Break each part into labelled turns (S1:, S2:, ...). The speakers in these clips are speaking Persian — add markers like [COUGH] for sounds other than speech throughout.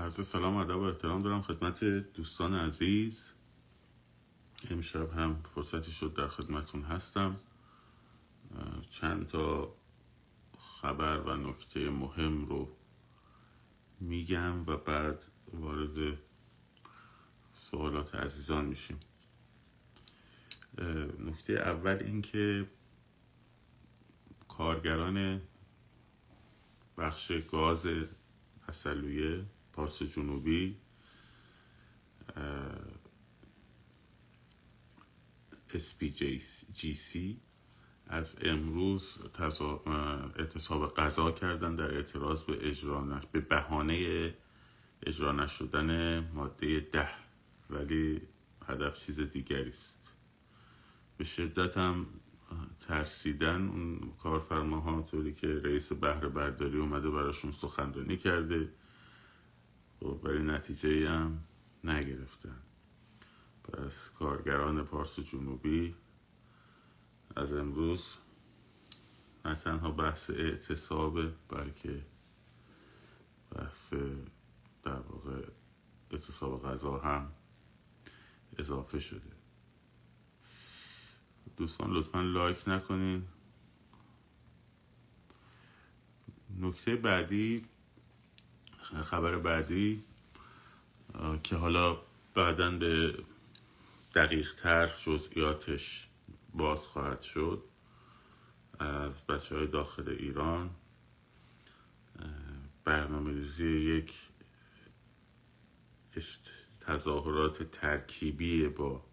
S1: عرض سلام ادب و احترام دارم خدمت دوستان عزیز. امشب هم فرصتی شد در خدمتون هستم. چند تا خبر و نکته مهم رو میگم و بعد وارد سوالات عزیزان میشیم. نکته اول اینکه کارگران بخش گاز اصلویه پارس جنوبی SPGC از امروز اعتصاب قضا کردن در اعتراض به اجرا. به بهانه اجرا نشدن ماده ده ولی هدف چیز دیگری است به شدت هم ترسیدن اون کارفرماها طوری که رئیس بهره برداری اومده براشون سخنرانی کرده و برای نتیجه هم نگرفتن. پس کارگران پارس جنوبی از امروز نه تنها بحث اعتصاب بلکه بحث در واقع اعتصاب غذا هم اضافه شده. دوستان لطفا لایک نکنین. نکته بعدی خبر بعدی که حالا بعدا به دقیق تر جزئیاتش باز خواهد شد از بچه های داخل ایران. برنامه ریزی یک تظاهرات ترکیبی با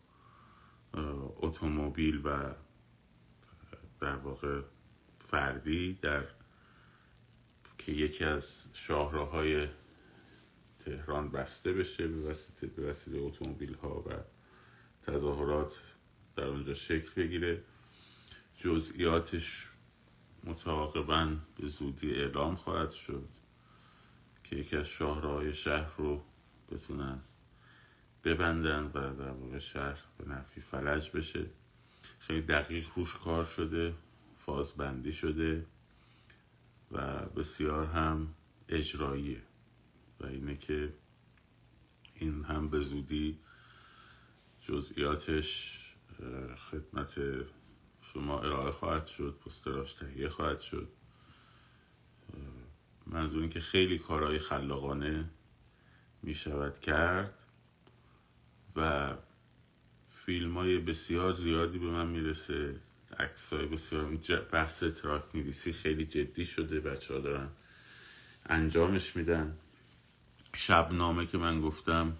S1: اتومبیل و در واقع فردی در که یکی از شاهراهای تهران بسته بشه به وسیله, به وسیله اتومبیل ها و تظاهرات در اونجا شکل بگیره. جزئیاتش متعاقبا به زودی اعلام خواهد شد که یکی از شاهراهای شهر رو بتونن ببندن و در واقع شهر به نفی فلج بشه. خیلی دقیق روش کار شده فازبندی شده. و بسیار هم اجراییه و اینه که این هم به زودی جزئیاتش خدمت شما ارائه خواهد شد پستراش تهیه خواهد شد. منظور این که خیلی کارهای خلاقانه می شود کرد و فیلم های بسیار زیادی به من می‌رسه. عکس های بسیار بحث تراک نویسی خیلی جدی شده. بچه ها دارن انجامش میدن. شبنامه که من گفتم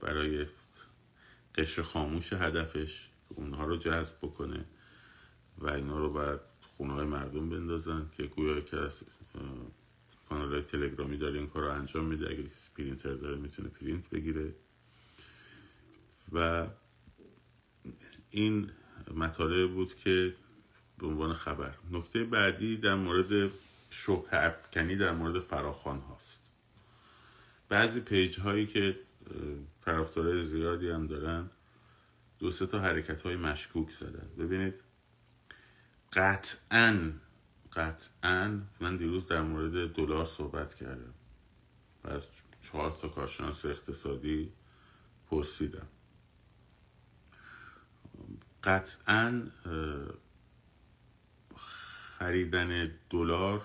S1: برای قشر خاموش هدفش اونها رو جذب بکنه و اینا رو بعد خونه های مردم بندازن که گویا که از کانال تلگرامی داره این کار رو انجام میده. اگر کسی پرینتر داره می‌تونه پرینت بگیره. و این مطالب بود که به عنوان خبر. نکته بعدی در مورد شبهه افکنی در مورد فراخوان هاست. بعضی page هایی که طرفدارای زیادی هم دارن دو سه تا حرکت های مشکوک زدن. ببینید قطعا قطعا من دیروز در مورد دلار صحبت کردم و از چهار تا کارشناس اقتصادی پرسیدم. قطعا خریدن دلار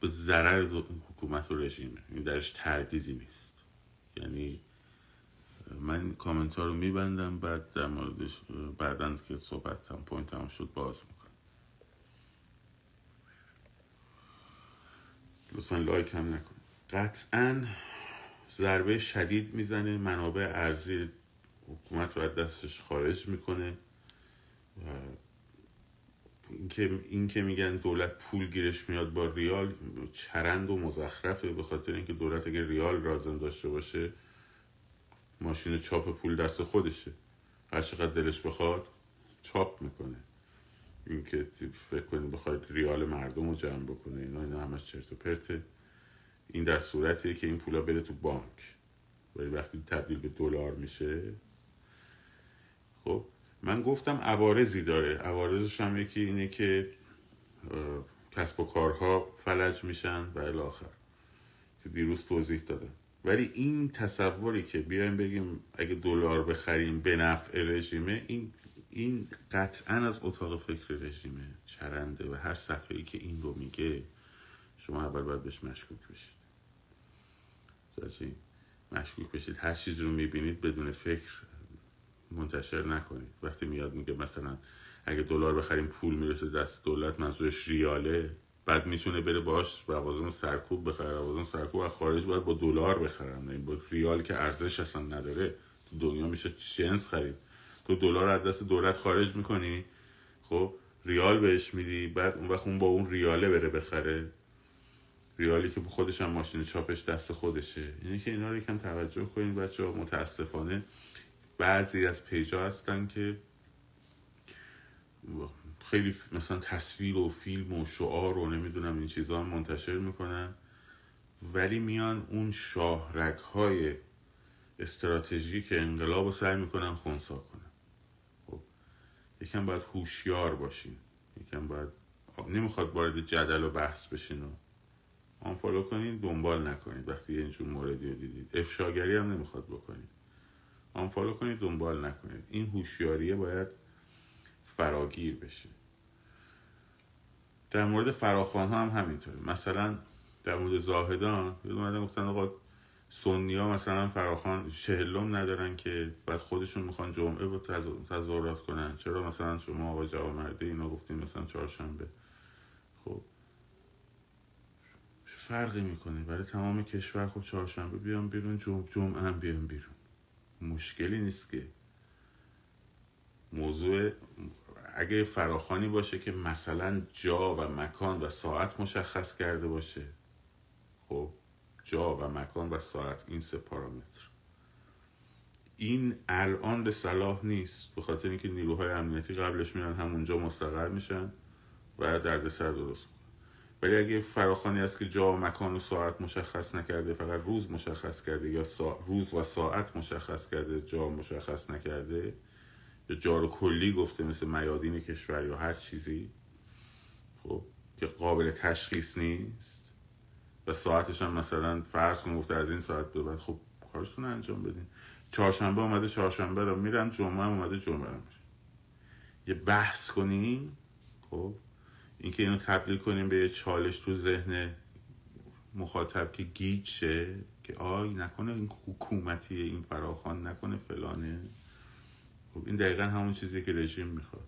S1: به ضرر حکومت و رژیمه این درش تردیدی نیست. یعنی من کامنت ها رو میبندم بعد در موردش بعدا که صحبت هم point هم شد باز می‌کنم. لطفا like هم نکن. قطعا ضربه شدید می‌زنه منابع ارزی حکومت رو از دستش خارج می‌کنه و اینکه این که میگن دولت پول گیرش میاد با ریال چرند و مزخرفه به خاطر اینکه دولت اگه ریال رازم داشته باشه ماشین چاپ پول دست خودشه. هر چقدر دلش بخواد چاپ می‌کنه. اینکه فکر کنید بخواید ریال مردم رو جمع بکنه اینا اینا همش چرت و پرته. این در صورتیه که این پولا بره تو بانک. ولی وقتی تبدیل به دلار میشه خب من گفتم عوارضی داره. عوارضش هم یکی اینه که کسب و کارها فلج میشن و الاخر که دیروز توضیح دادم ولی این تصوری که بیایم بگیم اگه دلار بخریم به نفع رژیمه این این قطعا از اتاق فکر رژیمه. چرنده و هر صفحه ای که این رو میگه شما اول باید بهش مشکوک بشید. مشکوک بشید. هر چیز رو می‌بینید بدون فکر. منتشر نکنید. وقتی میاد میگه مثلا اگه دلار بخریم پول می‌رسه دست دولت منظورش ریاله. بعد می‌تونه بره باش لوازم سرکوب بخره. لوازم سرکوب از خارج باید با دلار بخرن. این با ریال که ارزش اصلا نداره. تو دنیا میشه جنس خرید. تو دلار از دست دولت خارج می‌کنی. خب ریال بهش میدی. بعد اون وقت اون با اون ریاله بره بخره. ریالی که خودش هم ماشین چاپش دست خودشه. یعنی که اینا رو یکم توجه کنید بچه ها متاسفانه بعضی از پیجا هستن که خیلی مثلا تصویر و فیلم و شعار و نمی‌دونم این چیزها هم منتشر می‌کنن ولی میان اون شاهرک های استراتژی که انقلاب رو سعی می‌کنن خونسا کنن. خب یکم باید هوشیار باشین یکم باید نمی‌خواد وارد جدل و بحث بشین و آنفالو کنین دنبال نکنید. وقتی اینجور موردی رو دیدید افشاگری هم نمی‌خواد بکنید. آنفالو کنید دنبال نکنید. این هوشیاریه باید فراگیر بشه. در مورد فراخان ها هم همینطوره. مثلا در مورد زاهدان یه اومدن گفتن آقا سنی ها مثلا فراخان شهلم ندارن که بعد خودشون می‌خوان جمعه با تظاهرات کنن. چرا مثلا شما آقا جوامرده اینا گفتیم مثلا چهارشنبه؟ خب فرقی می‌کنه. برای تمام کشور خب چهارشنبه بیان بیرون جمعه, هم بیان بیرون. مشکلی نیست که موضوع اگه فراخانی باشه که مثلا جا و مکان و ساعت مشخص کرده باشه خب جا و مکان و ساعت این سه پارامتر. این الان به صلاح نیست به خاطر اینکه نیروهای امنیتی قبلش میرن همونجا مستقر میشن و دردسر درست ولی اگه فراخانی است که جا و مکان و ساعت مشخص نکرده فقط روز مشخص کرده یا روز و ساعت مشخص کرده جا مشخص نکرده یا جار کلی گفته مثل میادین کشور یا هر چیزی خب که قابل تشخیص نیست و ساعتش هم مثلا فرض کن گفته از این ساعت به بعد خب کارشتون انجام بدین. چهارشنبه اومده چهارشنبه رو میرم جمعه اومده جمعه رو یه بحث کنیم خب اینکه اینو تبدیل کنیم به یه چالش تو ذهن مخاطب که گیج شه که آی نکنه این حکومتیه این فراخان نکنه فلانه. خب این دقیقا همون چیزی که رژیم می‌خواد.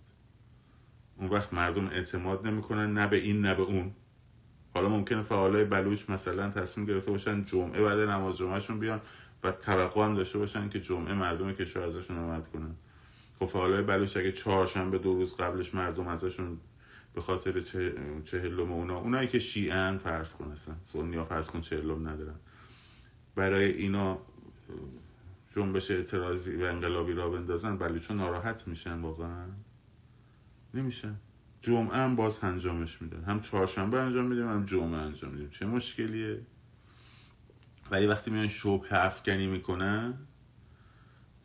S1: اون وقت مردم اعتماد نمی‌کنن نه به این نه به اون. حالا ممکنه فعالای بلوچ مثلا تصمیم گرفته باشن جمعه بعد نماز جمعهشون بیان و توقع هم داشته باشن که جمعه مردم کشور ازشون آمد کنن. خب فعالای بلوچ اگه چهارشنبه دو روز قبلش مردم ازشون به خاطر چه چهلم اونا. اونایی که شیعن فرض کن اصلا. سنیا فرض کن چهلم ندارن. برای اینا جنبش اعتراضی و انقلابی را بندازن چون ناراحت میشن واقعا. نمیشن. جمعه هم باز انجامش میدن. هم چهارشنبه انجام میدیم هم جمعه انجام میدیم. چه مشکلیه؟ ولی وقتی میان شبه افکنی می‌کنن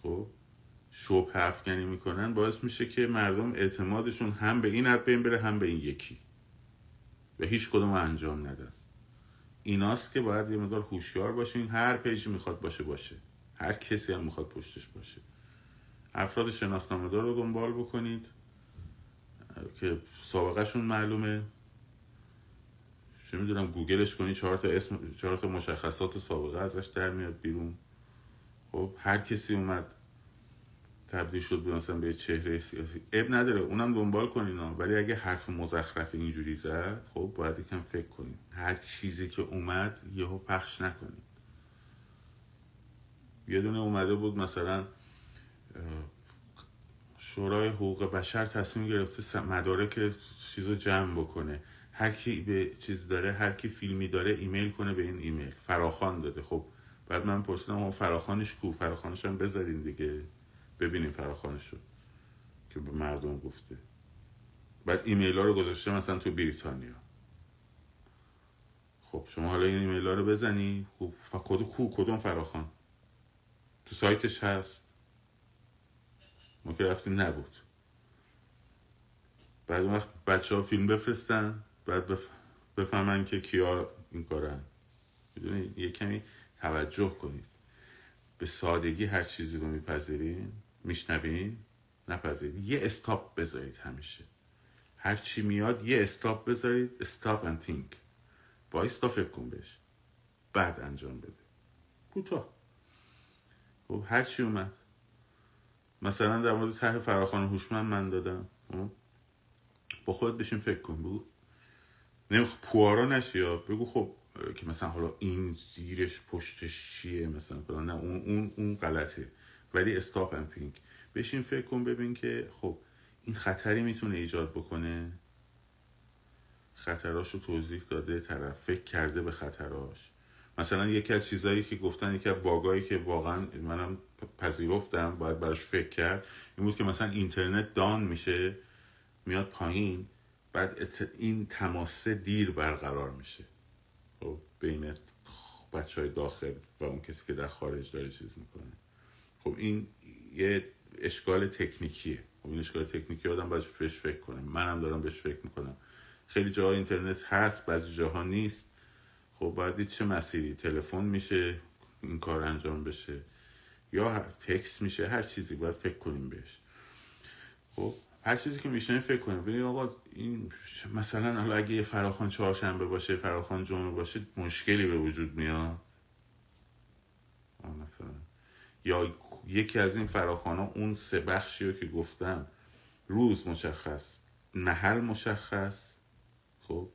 S1: خب شبه افکنی می‌کنن باعث میشه که مردم اعتمادشون هم به این حد بین بره هم به این یکی. و هیچ کدوم انجام ندن. ایناست که باید یه مدار هوشیار باشین. هر پیجی می‌خواد باشه باشه. هر کسی هم می‌خواد پشتش باشه. افراد شناسنامه دار رو دنبال بکنید که سابقهشون معلومه. چه می‌دونم گوگلش کنی چهار تا اسم چهار تا مشخصات سابقه ازش در میاد بیرون. خب هر کسی اومد تبدیل شد به مثلا به چهره سیاسی. اب نداره اونم دنبال کنین ولی اگه حرف مزخرف اینجوری زد خب باید یکم فکر کنین. هر چیزی که اومد یهو پخش نکنین. یه دونه اومده بود مثلا شورای حقوق بشر تصمیم گرفته مدارک چیز رو جمع بکنه. هر کی به چیز داره هر کی فیلمی داره ایمیل کنه به این ایمیل. فراخان داده. خب بعد من پرسیدم اون فراخانش کو؟ فراخانش هم بذارین دیگه. ببینیم فراخانش رو که به مردم گفته. بعد ایمیل ها رو گذاشته مثلا تو بریتانیا. خب شما حالا این ایمیل ها رو بزنی. خب کدوم کو کدوم فراخان تو سایتش هست. ما که رفتیم نبود. بعد اون وقت بچه ها فیلم بفرستن. بعد بف... بفهمن که کیا این کارن. می‌دونید یه کمی توجه کنید. به سادگی هر چیزی رو میپذیرین. میشنوین؟ نپذیرید. یه استاپ بذارید همیشه. هر چی میاد یه استاپ بذارید. استاپ think. با فکر کن بهش. بعد انجام بده. کوتاه. خب هر چی اومد. مثلا در مورد طرح فراخان هوشمند من دادم. خب؟ با خودت بشین فکر کن بگو. نمیخ پوارا نشی یا؟ بگو خب که مثلا حالا این زیرش پشتش چیه؟ مثلا فلان. نه اون اون اون غلطه ولی استاپ اند think. بشین فکر کن ببین که خب این خطری می‌تونه ایجاد بکنه؟ خطراش رو توضیح داده طرف فکر کرده به خطراش. مثلا یکی از چیزهایی که گفتن یکی از باگایی که واقعا منم پذیرفتم باید براش فکر کرد این بود که مثلا اینترنت دان میشه میاد پایین بعد این تماسه دیر برقرار میشه. خب بین بچه های داخل و اون کسی که در خارج داره چیز می‌کنه. خب این یه اشکال تکنیکیه. خب این اشکال تکنیکی آدم باید بهش فکر کنه. منم دارم بهش فکر می‌کنم. خیلی جاها اینترنت هست بعضی جاها نیست. خب باید چه مسیری؟ تلفن میشه این کار انجام بشه. یا تکس میشه هر چیزی باید فکر کنیم بهش. خب هر چیزی که میشه فکر کنیم. ببین آقا این مثلا حالا اگه یه فراخان چهارشنبه باشه فراخان جمعه باشه مشکلی به وجود میاد. مثلا. یا یکی از این فراخان ها اون سه بخشی رو که گفتم روز مشخص محل مشخص خب؟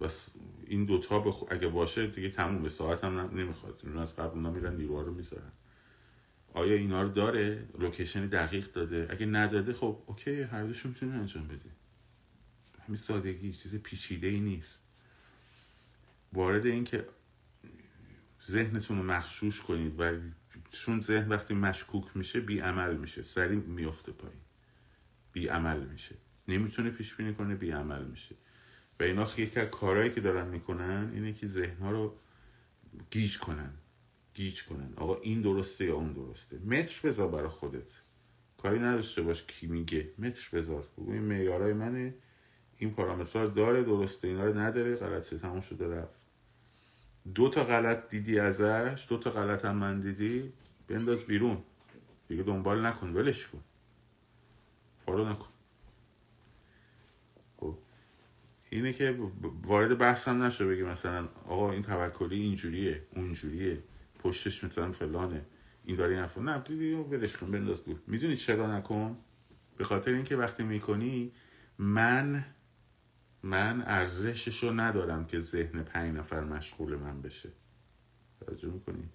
S1: بس این دوتا بخ... اگه باشه دیگه تموم به ساعت هم نمی‌خواد. اون از قبل اونا میرن دیوار رو می‌ذارن. آیا اینا رو داره؟ location دقیق داده. اگه نداده خب okay هر دوشون می‌تونه انجام بده همین سادگی چیز پیچیده ای نیست. وارد این که ذهنتون رو مخشوش کنید و چون ذهن وقتی مشکوک میشه بی عمل میشه. سریع میفته پایین. بی عمل میشه. نمی‌تونه پیش بینی کنه بی عمل میشه. و اینا یکی از کارهایی که دارن می‌کنن اینه که ذهنها رو گیج کنن. گیج کنن. آقا این درسته یا اون درسته؟ متر بذار برای خودت. کاری نداشته باش کی میگه. متر بذار. بگو این معیارای منه. این پارامترها داره درسته. اینا رو نداره. غلطه. تموم شده رفت. دو تا غلط دیدی ازش دو تا غلط هم من دیدی بنداز بیرون. دیگه دنبال نکن ولش کن. فالو نکن. خب. اینه که وارد بحثم نشه بگی مثلا آقا این توکلی اینجوریه اونجوریه پشتش مثلا فلانه. این داره این نه دیدی ولش کن بنداز دور می‌دونی چرا نکن؟ به خاطر اینکه وقتی می‌کنی من من ارزشش رو ندارم که ذهن پنج نفر مشغول من بشه. توجه می‌کنی؟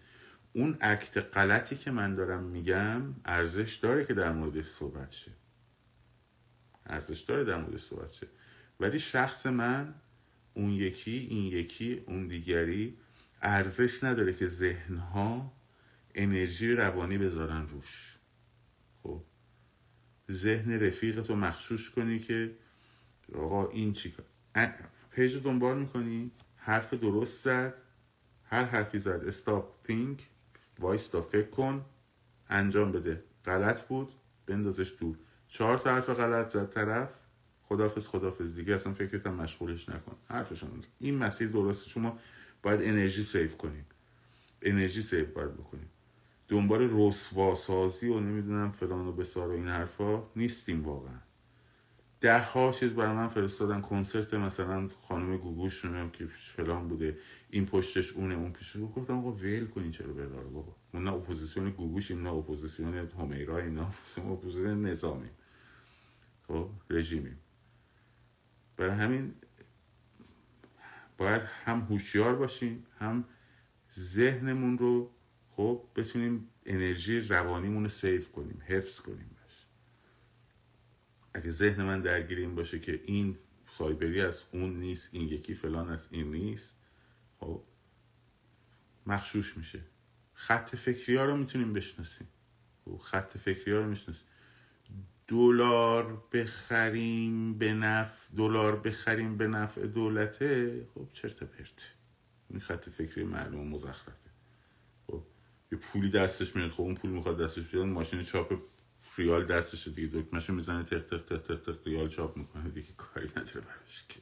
S1: اون عکت غلطی که من دارم میگم ارزش داره که در موردش صحبت شه. ارزش داره در موردش صحبت شه. ولی شخص من اون یکی این یکی اون دیگری ارزش نداره که ذهنها انرژی روانی بذارن روش. خب؟ ذهن رفیقت رو مخشوش کنی که آقا این چی page دنبال می‌کنی؟ حرف درست زد. هر حرفی زد. stop think. وایستا فکر کن. انجام بده. غلط بود. بندازش دور. چهار تا حرف غلط زد طرف. خدافز خدافز دیگه اصلا فکرت هم مشغولش نکن. حرفشون این مسیر درسته. شما باید انرژی save کنیم انرژی save باید بکنیم دنبال رسوا سازی و نمی‌دونم فلان و بیسار و این حرفا نیستیم واقعا. ده ها چیز برای من فرستادن. کنسرت مثلا خانم گوگوش نمی‌دونم که فلان بوده. این پشتش اونه اون پشتش گفتم آقا ول کنین چرا بره بابا. اون نه اپوزیسیون گوگوش این نه اپوزیسیون همیرا این نه اپوزیسیون نظامی خب رژیمیم. برای همین باید هم هوشیار باشیم هم ذهنمون رو خب بتونیم انرژی روانیمون رو save کنیم حفظ کنیم. اگه ذهن من درگیر این باشه که این سایبری از اون نیست این یکی فلان از این نیست خب مخشوش میشه. خط فکری ها رو می‌تونیم بشناسیم. خب خط فکری ها رو می‌شناسیم. دلار بخریم به نفع دلار بخریم به نفع دولته خب چرت پرت. این خط فکری معلوم مزخرفه. خب یه پولی دستش میاد. خب اون پول می‌خواد دستش بیاد ماشین چاپ ریال دستشه دیگه دکمهش می‌زنه تق تق تق تق تق ریال چاپ می‌کنه دیگه کاری نداره براش که.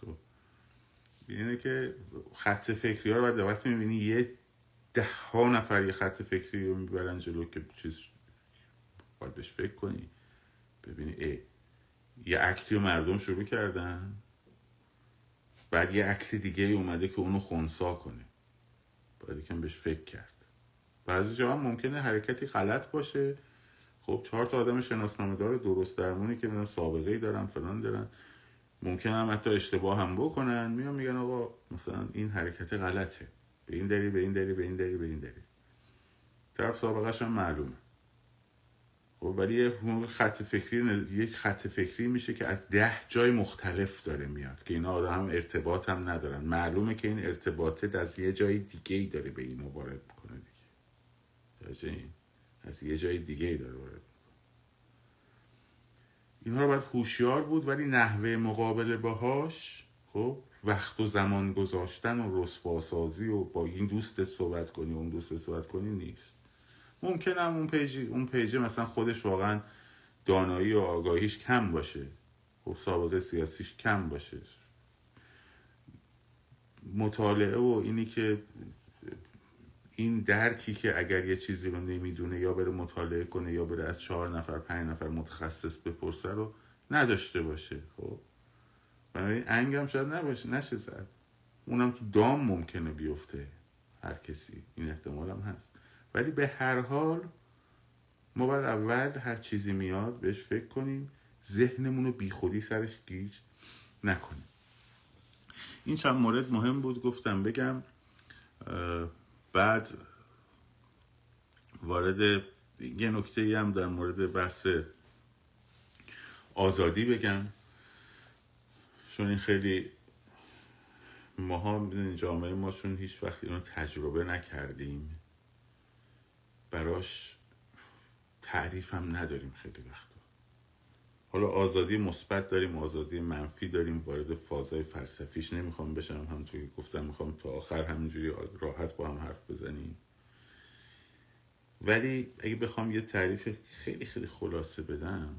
S1: خب. اینه که خط فکری ها رو باید وقتی می‌بینی یه ده ها نفر یه خط فکری رو می‌برن جلو که چیز باید بهش فکر کنی ببینی ای یه اکتی رو مردم شروع کردن بعد یه اکت دیگه اومده که اونو خونسا کنه. باید یکم بهش فکر کرد. بعضی جا هم ممکنه حرکتی غلط باشه. خب چهار تا آدم شناسنامه دار درست درمونی که می‌دونم سابقه ای دارن فلان دارن. ممکن هم حتی اشتباه هم بکنن. میان میگن آقا مثلا این حرکت غلطه. به این دلیل به این دلیل به این دلیل به این دلیل. طرف سابقه هم معلومه. خب ولی یه خط فکری یک خط فکری میشه که از ده جای مختلف داره میاد که اینا آدم هم ارتباط هم ندارن. معلومه که این ارتباطه از یه جای دیگه ای داره به اینو وارد دیگه از یه جای دیگه ای داره وارد اینها رو باید هوشیار بود ولی نحوه مقابله باهاش خب وقت و زمان گذاشتن و رسواسازی و با این دوست صحبت کنی اون دوست صحبت کنی نیست. ممکنه هم اون پیجی اون پیجه مثلا خودش واقعا دانایی و آگاهیش کم باشه. خب سابقه سیاسیش کم باشه. مطالعه و اینی که این درکی که اگر یه چیزی رو نمی‌دونه یا بره مطالعه کنه یا بره از چهار نفر پنج نفر متخصص بپرسه رو نداشته باشه خب؟ بنابراین انگم شاید نباشه نشه زد اونم تو دام ممکنه بیفته هر کسی. این احتمال هم هست. ولی به هر حال ما باید اول هر چیزی میاد بهش فکر کنیم ذهنمون رو بیخودی سرش گیج نکنیم این چند مورد مهم بود گفتم بگم بعد وارد یه نکته هم در مورد بحث آزادی بگم. چون این خیلی ماها جامعه ما چون هیچ وقت اینو تجربه نکردیم براش تعریف هم نداریم خیلی وقت. حالا آزادی مثبت داریم آزادی منفی داریم وارد فازای فلسفیش نمی‌خوام بشم. همونطور که گفتم می‌خوام تا آخر همینجوری راحت با هم حرف بزنیم. ولی اگه بخوام یه تعریف خیلی خیلی خلاصه بدم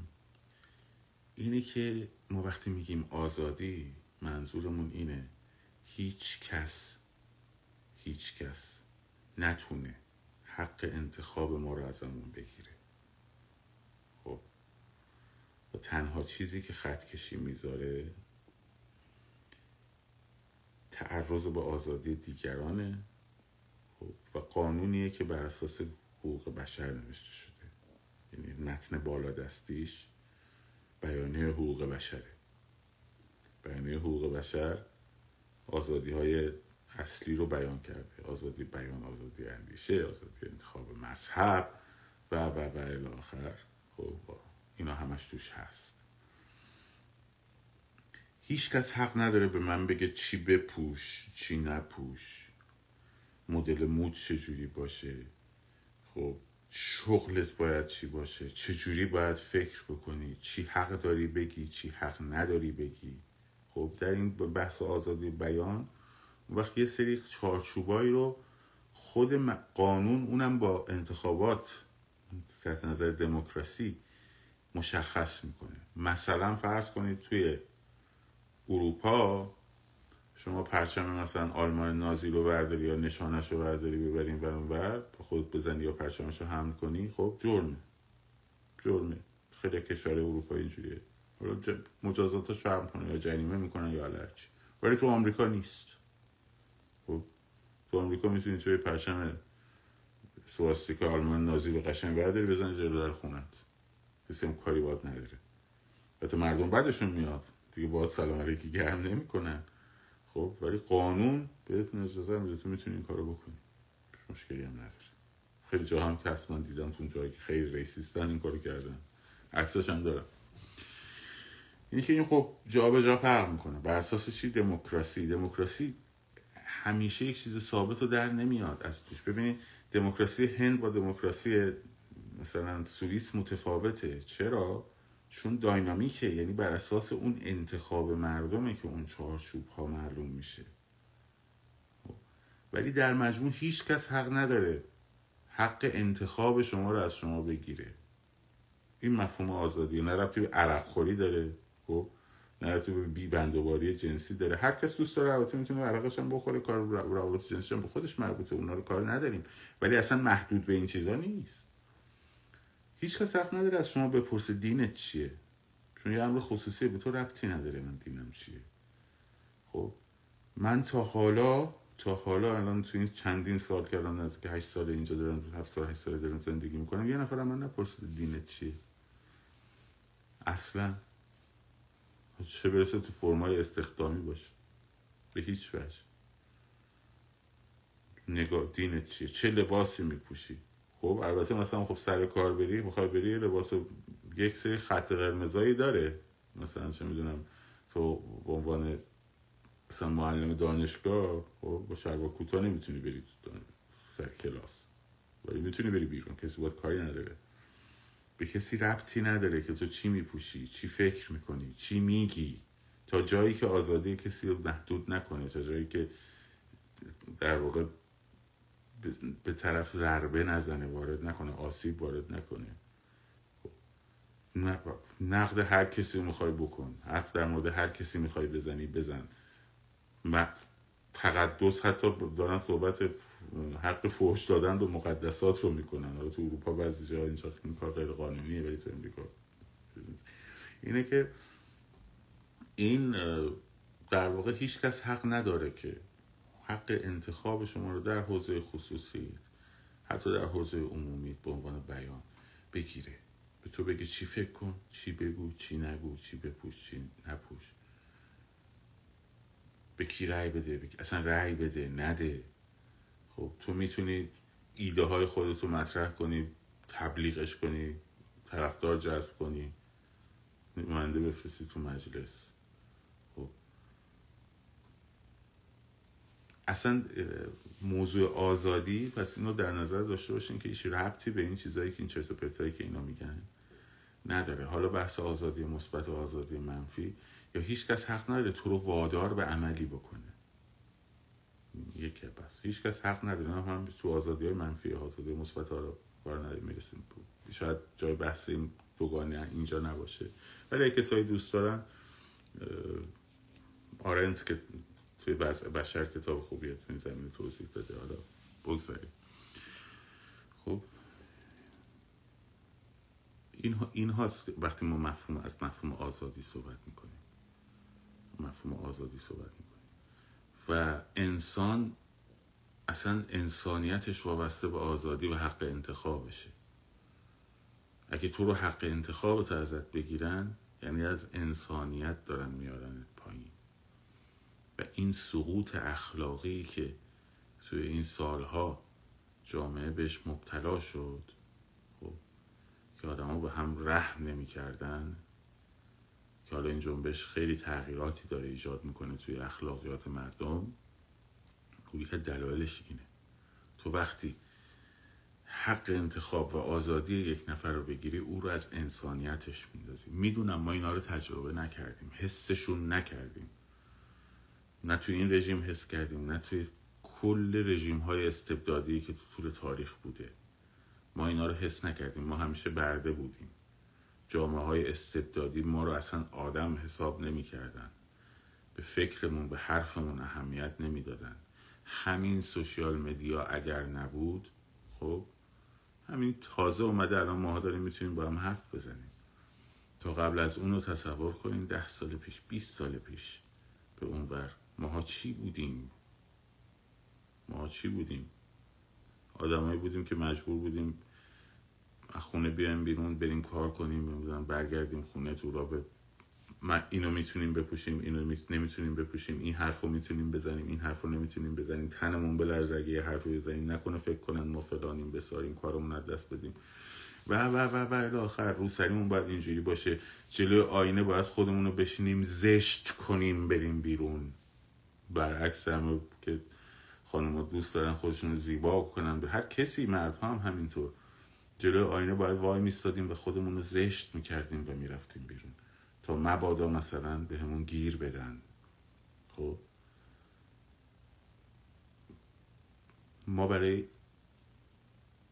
S1: اینه که ما وقتی میگیم آزادی منظورمون اینه هیچ کس هیچ کس نتونه حق انتخاب ما رو ازمون بگیره خب و تنها چیزی که خط کشی می‌ذاره تعرض به آزادی دیگرانه خب و قانونیه که بر اساس حقوق بشر نوشته شده. یعنی متن بالا دستیش بیانیه حقوق بشره. بیانیه حقوق بشر آزادی های اصلی رو بیان کرده. آزادی بیان آزادی اندیشه آزادی انتخاب مذهب و و و الاخر خب اینا همش توش هست. هیچ کس حق نداره به من بگه چی بپوش چی نپوش. مدل مود چجوری باشه؟ خب شغلت باید چی باشه؟ چجوری باید فکر بکنی؟ چی حق داری بگی چی حق نداری بگی؟ خب در این بحث آزادی بیان وقتی یه سری چارچوبایی رو خود قانون اونم با انتخابات تحت نظر دموکراسی مشخص می‌کنه. مثلا فرض کنید توی اروپا شما پرچم مثلا آلمان نازی رو برداری یا نشانش رو برداری ببرین و اونور با خود بزنی یا پرچمش رو حمل کنی خب جرمه. جرمه. خیلی کشور اروپا اینجوریه. حالا مجازاتش فرم کنه یا جریمه می‌کنن یا هرچی. ولی تو آمریکا نیست. خب تو آمریکا می‌تونی توی پرچم سواستیک آلمان نازی رو قشنگ برداری بزنی جلو در خونت. کسی هم کاری باید نداره. حتی مردم بعدشون میاد. دیگه باید سلام علیکی گرم نمی‌کنن. خب ولی قانون بهتون اجازه میده. تو می‌تونی این کارو بکنی. مشکلی هم نداره. خیلی جا هم که من دیدم تو جایی که خیلی ریسیستن این کارو کردن. عکساش هم دارم. اینی که این خب جا به جا فرق می‌کنه. بر اساس چی؟ دموکراسی. دموکراسی همیشه یک چیز ثابت رو در نمیاد. از توش ببینید دموکراسی هند با دموکراسی مثلا سوئیس متفاوته. چرا؟ چون داینامیکه. یعنی بر اساس اون انتخاب مردمه که اون چارچوب ها معلوم میشه. خب. ولی در مجموع هیچ کس حق نداره حق انتخاب شما رو از شما بگیره. این مفهوم آزادی نه ربطی به عرق خوری داره. خب. نه به بی بندوباری جنسی داره. هر کس دوست داره رابطه می‌تونه عرقش هم بخوره. کار روابط جنسی هم به خودش مربوطه. اونا رو کار نداریم. ولی اصلا محدود به این چیزا نیست. هیچ کس حق نداره از شما بپرسه دینت چیه. چون یه امر خصوصیه به تو ربطی نداره من دینم چیه. خب من تا حالا تا حالا الان تو این چندین سال که الان از که هشت سال اینجا دارم هفت سال هشت سال دارم زندگی می‌کنم یه نفر من نپرسید دینت چیه. اصلا. چه برسه تو فرمای استخدامی باشه. به هیچ وجه. نگاه دینت چیه؟ چه لباسی میپوشی؟ خب البته مثلا خب سر کار بری بخوای بری لباس یک سری خط قرمزایی داره. مثلا چه می‌دونم تو به عنوان مثلا معلم دانشگاه خب با شلوار کوتاه نمی‌تونی بری سر کلاس. ولی می‌تونی بری بیرون کسی باید کاری نداره. به کسی ربطی نداره که تو چی میپوشی چی فکر می‌کنی چی میگی. تا جایی که آزادی کسی رو محدود نکنه تا جایی که در واقع به طرف ضربه نزنه وارد نکنه آسیب وارد نکنه. نقد هر کسی رو می‌خوای بکن. حرف در مورد هر کسی می‌خوای بزنی بزن. تقدس حتی دارن صحبت حق فوش دادن و مقدسات رو می‌کنن. حالا تو اروپا بعضی جا اینجا این کار غیر قانونیه ولی تو امریکا اینه که این در واقع هیچ کس حق نداره که حق انتخاب شما رو در حوزه خصوصی حتی در حوزه عمومی به عنوان بیان بگیره. به تو بگه چی فکر کن چی بگو چی نگو چی بپوش چی نپوش. به کی رأی بده؟ اصلا رأی بده نده. خب تو می‌تونی ایده های خودتو مطرح کنی تبلیغش کنی طرفدار جذب کنی. نماینده بفرستی تو مجلس. اصلا موضوع آزادی پس اینو در نظر داشته باشین که ایش ربطی به این چیزایی که این چرت و پرتایی که اینا میگن نداره. حالا بحث آزادی مثبت و آزادی منفی یا هیچ کس حق نداره تو رو وادار به عملی بکنه. یکی بس هیچ کس حق نداره. هم تو آزادی های منفی آزادی مثبت ها رو کار نداره می‌رسیم شاید جای بحث این دوگانه اینجا نباشه. ولی کسایی دوست دارن آرنت که توی بشر کتاب خوبیه تو این زمین توضیح داده. حالا بگذاریم. خب. این, این هاست وقتی ما مفهوم از مفهوم آزادی صحبت می‌کنیم. مفهوم آزادی صحبت می‌کنیم. و انسان اصلا انسانیتش وابسته به آزادی و حق انتخابشه. اگه تو رو حق انتخابت ازت بگیرن یعنی از انسانیت دارن میارن پایین و این سقوط اخلاقی که توی این سالها جامعه بهش مبتلا شد خب که آدما به هم رحم نمی‌کردن که حالا این جنبش خیلی تغییراتی داره ایجاد می‌کنه توی اخلاقیات مردم خب که دلایلش اینه. تو وقتی حق انتخاب و آزادی یک نفر رو بگیری او رو از انسانیتش میندازی. می‌دونم ما اینا رو تجربه نکردیم حسشون نکردیم. نه توی این رژیم حس کردیم نه توی کل رژیم های استبدادی که تو طول تاریخ بوده. ما اینا رو حس نکردیم ما همیشه برده بودیم. جامعه های استبدادی ما رو اصلا آدم حساب نمی کردن. به فکرمون به حرفمون اهمیت نمی‌دادن. همین سوشیال مدیا اگر نبود خب همین تازه اومده الان ماها داریم می‌تونیم با هم حرف بزنیم. تا قبل از اون رو تصور کنیم ده سال پیش 20 سال پیش به اونور ماها چی بودیم؟ ماها چی بودیم؟ آدمایی بودیم که مجبور بودیم خونه بیایم بیرون بریم کار کنیم نمی‌دونم برگردیم خونه تو را به ما اینو می‌تونیم بپوشیم اینو نمی‌تونیم بپوشیم این حرف رو می‌تونیم بزنیم این حرف رو نمی‌تونیم بزنیم تنمون بلرزه اگه یه بزنیم نکنه فکر کنن ما فلانیم بساریم کارمون از دست بدیم. و و و و آخر رو سریمون باید اینجوری باشه جلوی آینه باید خودمون رو بشینیم زشت کنیم بریم بیرون. برعکس هم که خانم دوست دارن خودشون زیبا کنن. به هر کسی مرد هم همینطور. جلوی آینه باید وای میستادیم و خودمون رو زشت می‌کردیم و می‌رفتیم بیرون. تا مبادا مثلا به همون گیر بدن. خب؟ ما برای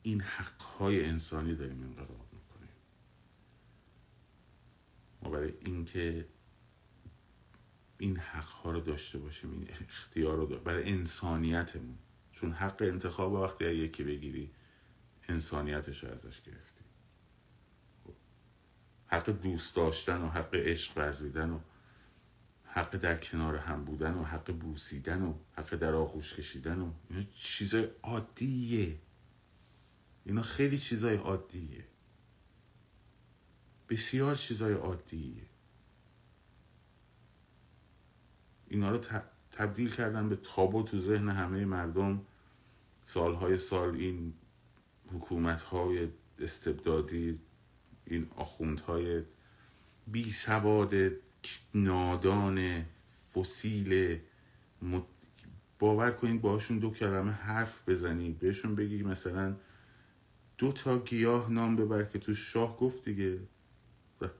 S1: این حقهای انسانی داریم انقلاب می‌کنیم. ما برای اینکه این حق ها رو داشته باشیم این اختیار رو برای انسانیتمون. چون حق انتخاب وقتی یکی بگیری انسانیتش رو ازش گرفتی. خب. حق دوست داشتن و حق عشق ورزیدن و حق در کنار هم بودن و حق بوسیدن و حق در آغوش کشیدن و اینا چیزای عادیه. اینا خیلی چیزای عادیه. بسیار چیزای عادیه. اینا رو تبدیل کردن به تابو تو ذهن همه مردم. سالهای سال این حکومت های استبدادی این آخوندهای بی سواد نادان فسیل باور کنید باشون دو کلمه حرف بزنی بهشون بگی مثلا دو تا گیاه نام ببر که تو شاه گفت دیگه.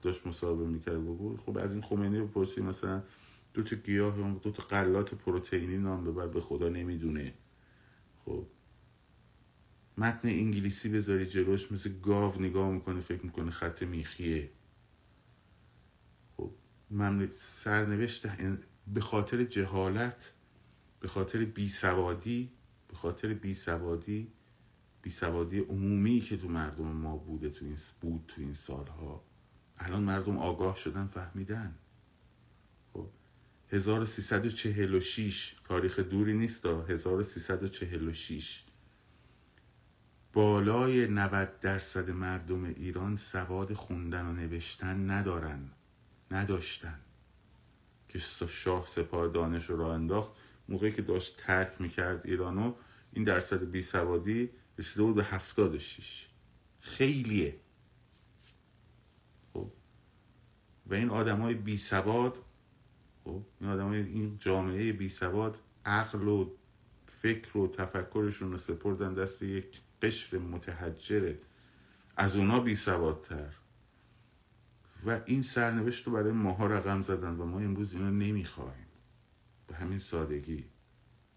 S1: داشت مصاحبه می‌کرد بگو خب از این خمینی بپرسی مثلا دو تا گیاه دو تا قلات پروتئینی نام ببر به خدا نمی‌دونه. خب. متن انگلیسی بذاری جلوش مثل گاو نگاه می‌کنه فکر می‌کنه خط میخیه. خب. سرنوشت به خاطر جهالت به خاطر بیسوادی به خاطر بیسوادی بیسوادی عمومی که تو مردم ما بوده تو این بود تو این سالها. الان مردم آگاه شدن فهمیدن. 1346 تاریخ دوری نیست 1346 بالای 90 درصد مردم ایران سواد خوندن و نوشتن ندارن نداشتن. که شاه سپاه دانش رو راه انداخت. موقعی که داشت ترک می‌کرد ایرانو این درصد بی سوادی رسیده بود به 76 خیلیه. خب. و این آدم های بی سواد خب این آدم این جامعه بی سواد عقل و فکر و تفکرشون رو سپردن دست یک قشر متحجره از اونا بی سوادتر. و این سرنوشت رو برای ماها رقم زدن و ما امروز اینا نمی‌خوایم به همین سادگی.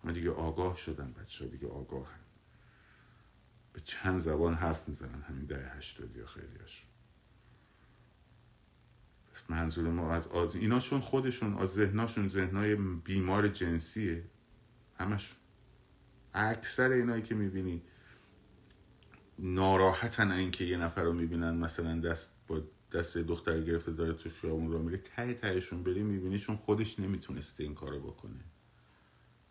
S1: ما دیگه آگاه شدن بچه ها دیگه آگاه هم. به چند زبان حرف می‌زنن همین ده هشتادی خیلی هاشون منظور ما از آز... اینا چون خودشون از ذهناشون ذهنای بیمار جنسیه. همشون. اکثر اینایی که می‌بینی ناراحتن اینکه یه نفر رو می‌بینن مثلا دست با دست دختر گرفته داره تو شیامون رو میره ته تهشون بری می‌بینی چون خودش نمی‌تونسته این کارو بکنه.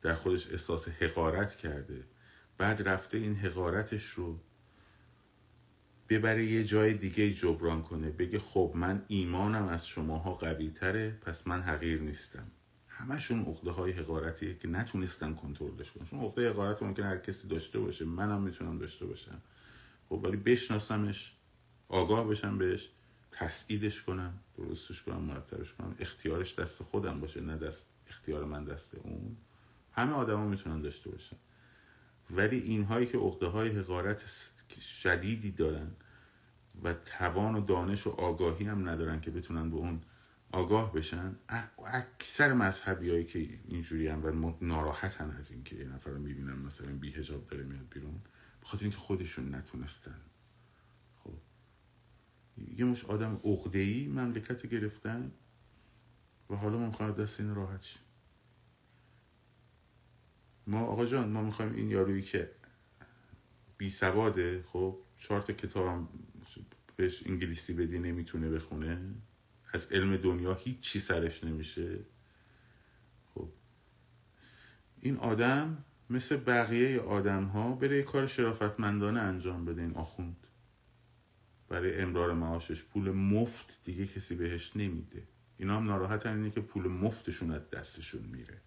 S1: در خودش احساس حقارت کرده. بعد رفته این حقارتش رو ببره یه جای دیگه جبران کنه. بگه خب من ایمانم از شماها قوی تره پس من حقیر نیستم. همشون عقده های حقارتیه که نتونستن کنترلش کنن چون عقده حقارت ممکن هر کسی داشته باشه. منم می‌تونم داشته باشم. خب ولی بشناسمش آگاه بشم بهش تسعیدش کنم درستش کنم مرتبش کنم. اختیارش دست خودم باشه نه دست اختیار من دست اون. همه آدما می‌تونن داشته باشن. ولی اینهایی که عقده های حقارت شدیدی دارن و توان و دانش و آگاهی هم ندارن که بتونن به اون آگاه بشن اکثر مذهبی هایی که اینجوری هم و ناراحتن از این که یه نفر رو می‌بینن مثلا بی هجاب داره میاد بیرون بخاطر اینکه خودشون نتونستن. خب. یه مش آدم ای مملکت گرفتن و حالا ما می‌خوایم دست این راحت شیم. ما آقا جان ما می‌خوایم این یارویی که بی سواده خب چهار تا کتابم بهش انگلیسی بدی نمی‌تونه بخونه. از علم دنیا هیچ چی سرش نمیشه. خب. این آدم مثل بقیه آدم ها بره کار شرافتمندانه انجام بده این آخوند. برای امرار معاشش پول مفت دیگه کسی بهش نمیده. اینا هم ناراحت اینه که پول مفتشون از دستشون میره.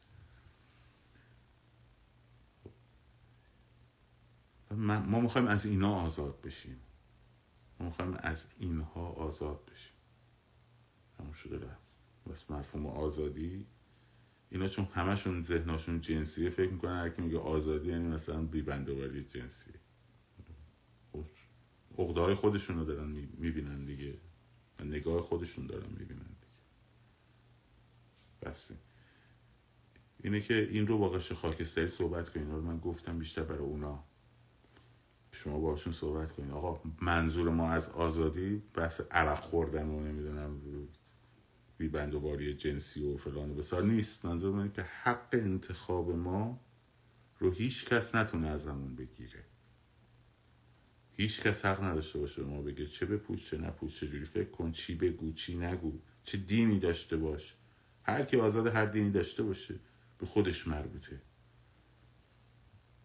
S1: ما می‌خوایم از اینا آزاد بشیم. ما می‌خوایم از اینها آزاد بشیم. همون شده رفت. بس مفهوم آزادی. اینا چون همشون ذهناشون جنسیه فکر می‌کنن هر کی میگه آزادی یعنی مثلا بیبندواری جنسی عقده های خودشون رو دارن می‌بینن دیگه. و نگاه خودشون دارن می‌بینن دیگه. بس اینه که این رو با قش خاکستری صحبت کنین. رو من گفتم بیشتر برای اونا. شما باشون صحبت کنین. آقا منظور ما از آزادی بحث عرق خوردن و نمی‌دونم بیبندوباری جنسی و فلان و بسار نیست. منظور من که حق انتخاب ما رو هیچ کس نتونه ازمون بگیره. هیچ کس حق نداشته باشه ما بگه چه بپوش چه نپوش چه جوری فکر کن چی بگو چی نگو چه دینی داشته باش. هر کی آزاد هر دینی داشته باشه به خودش مربوطه.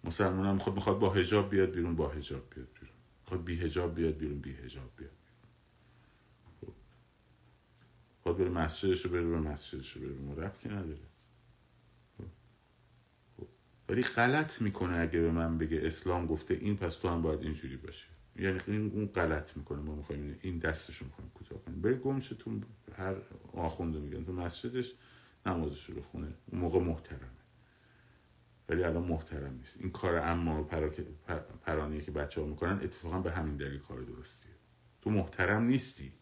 S1: مسلمان هم خود می‌خواد با هجاب بیاد بیرون با هجاب بیاد بیرون. می‌خواد بی هجاب بیاد بیرون بی هجاب بیاد خب. خود بره مسجدش رو بره به مسجدش رو بره. ما ربطی نداره. خب. خب. ولی غلط می‌کنه اگه به من بگه اسلام گفته این پس تو هم باید اینجوری باشه یعنی این اون غلط می‌کنه. ما می‌خوایم این دستش رو می‌خوایم کوتاه کنیم. بری گمشه تو هر آخونده میگن. تو مسجدش نمازش رو بخونه. اون موقع محترمه. ولی الان محترم نیست. این کار اما پرانی که بچه ها می‌کنن اتفاقا به همین دلیل کار درستیه. تو محترم نیستی.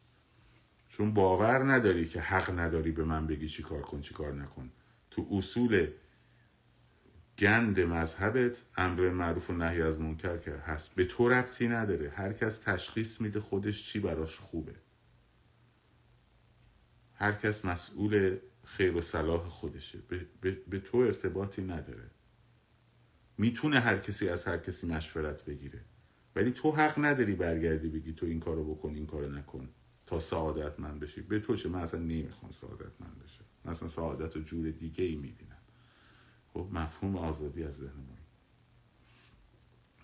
S1: چون باور نداری که حق نداری به من بگی چی کار کن چی کار نکن. تو اصول گند مذهبت امر معروف و نهی از منکر که هست. به تو ربطی نداره. هر کس تشخیص میده خودش چی براش خوبه. هر کس مسئول خیر و صلاح خودشه. به, به،, به تو ارتباطی نداره. می‌تونه هر کسی از هر کسی مشورت بگیره. ولی تو حق نداری برگردی بگی تو این کارو بکن این کارو نکن تا سعادت من بشی. به تو چه؟ من اصلا نمی‌خوام سعادت من بشه من اصلا سعادت و جور دیگه ای می‌بینم. خب مفهوم آزادی از ذهن ما.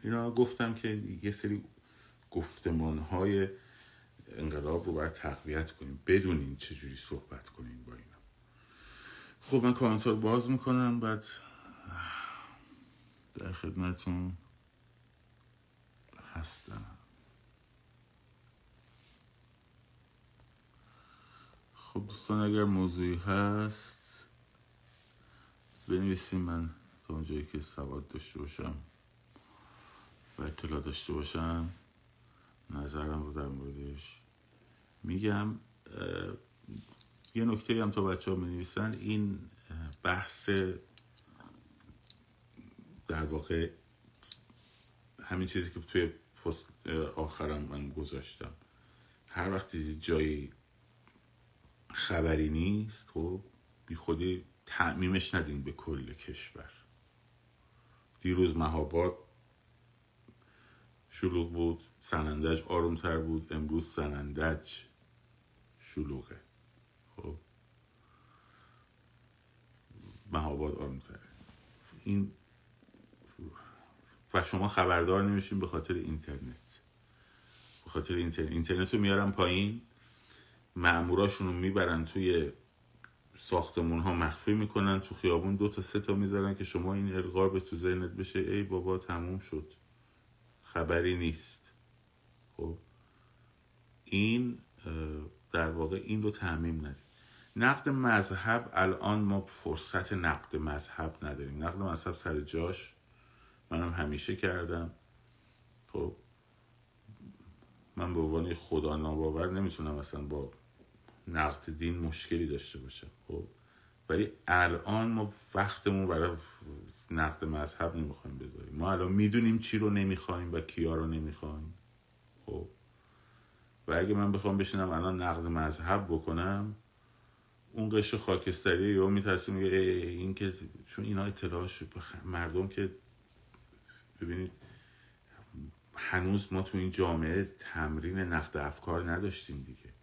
S1: اینا گفتم که یه سری گفتمان های انقلاب رو باید تقویت کنیم. بدونین چجوری صحبت کنیم با اینا. خب من کامنت باز می‌کنم. بعد در خدمتون هستم. خب دوستان اگر موضوعی هست بنویسیم من تا اونجایی که سواد داشته باشم و اطلاع داشته باشم نظرم رو در موردش میگم. یه نکته هم تا بچه ها می این بحث در واقع همین چیزی که توی پست آخرم من گذاشتم. هر وقتی جایی خبری نیست خب بی خودی تعمیمش ندین به کل کشور. دیروز مهاباد شلوغ بود سنندج آرومتر بود امروز سنندج شلوغه. خب مهاباد آرومتره. این شما خبردار نمیشین به خاطر اینترنت. به خاطر اینترنت. اینترنت رو میارن پایین معموراشون رو می‌برن توی ساختمون ها مخفی می‌کنن تو خیابون دو تا سه تا می‌ذارن که شما این القار به تو ذهنت بشه ای بابا تموم شد. خبری نیست. خب؟ این در واقع این رو تعمیم ندید. نقد مذهب الان ما فرصت نقد مذهب نداریم. نقد مذهب سر جاش منم همیشه کردم. خب من به عنوان خدا ناباور نمی‌تونم اصلا با نقد دین مشکلی داشته باشم خب؟ ولی الان ما وقتمون برای نقد مذهب نمی‌خوایم بذاریم. ما الان می‌دونیم چی رو نمی‌خوایم و کیا رو نمی‌خوایم خب؟ و اگه من بخوام بشینم الان نقد مذهب بکنم اون قش خاکستری یا میترسیم میگه این که چون اینا اطلاعش مردم که ببینید هنوز ما تو این جامعه تمرین نقد افکار نداشتیم دیگه.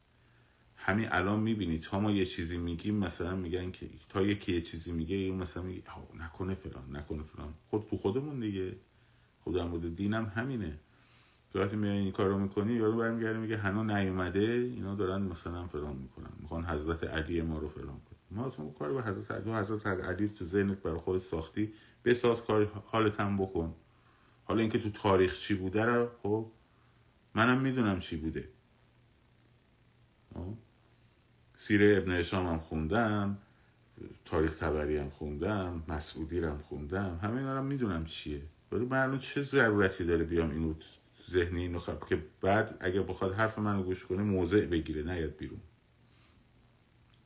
S1: همین الان می‌بینید تا ما یه چیزی میگیم مثلا میگن که تا یکی یه چیزی میگه اون مثلا میگه نکنه فلان نکنه فلان. خود تو خودمون دیگه. خود در مورد دینم همینه. تو وقتی میای این کارو می‌کنی یارو برمیگرده میگه هنو نیومده اینا دارن مثلا فلان می‌کنن می‌خوان حضرت علی ما رو فلان کنن. ما اصلا کار با حضرت علی حضرت علی تو ذهنت برای خود ساختی بساز کار حالت هم بکن. حالا اینکه تو تاریخ چی بوده رو خب منم می‌دونم چی بوده. خب؟ سیره ابن اشام هم خوندم تاریخ تبری هم خوندم مسعودی هم خوندم همه اینا هم می‌دونم چیه. ولی من چه ضرورتی داره بیام اینو ذهنی اینو خب که بعد اگه بخواد حرف منو گوش کنه موضع بگیره نیاد بیرون.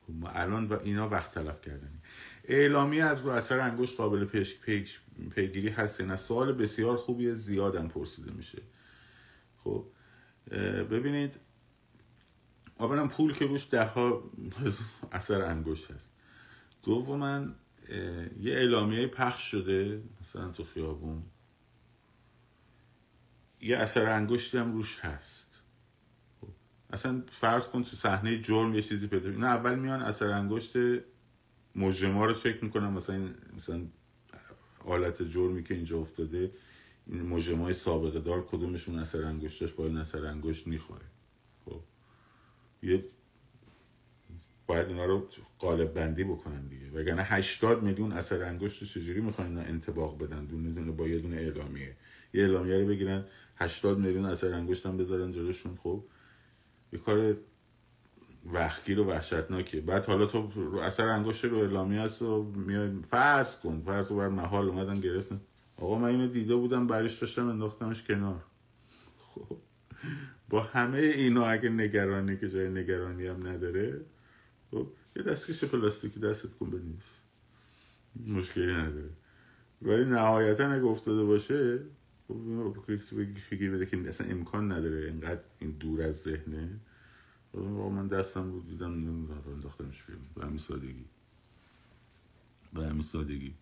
S1: خب الان و اینا وقت تلف کردنی اعلامی از رو اثر انگشت قابل پیگیری هست نه سوال بسیار خوبی زیادم پرسیده میشه. خب ببینید اولا پول که روش ده ها [LAUGHS] اثر انگشت هست. دوما یه اعلامیه پخش شده مثلا تو خیابون. یه اثر انگشتی هم روش هست. خب، اصلا فرض کن تو صحنه جرم یه چیزی پیدا نه اول میان اثر انگشت مجرما رو چک می‌کنن مثلا مثلا حالت جرمی که اینجا افتاده این مجرمای سابقه دار کدومشون اثر انگشتش با این اثر انگشت می‌خوره؟ خب. یه باید اینا رو قالب بندی بکنن دیگه. وگرنه 80 میلیون اثر انگشت چجوری می‌خوان اینا انتباق بدن؟ دونه دونه با یه دونه اعلامیه. یه اعلامیه رو بگیرن 80 میلیون اثر انگشت هم بذارن جلوشون. خب. یه کار وحگیر و وحشتناکه. بعد حالا تو اثر انگشت رو اعلامیه هست و میای فرض کن فرض بر محال اومدن گرفتن. آقا من اینو دیده بودم برش داشتم انداختمش کنار. خب. با همه اینا اگه نگرانی که جای نگرانی هم نداره خب یه دستکش پلاستیکی دستت کن بنویس. مشکلی نداره. ولی نهایتا اگه افتاده باشه فکر بده که اصلا امکان نداره اینقدر این دور از ذهنه. من دستم رو دیدم انداختمش بیرون. به همین سادگی. به همین سادگی.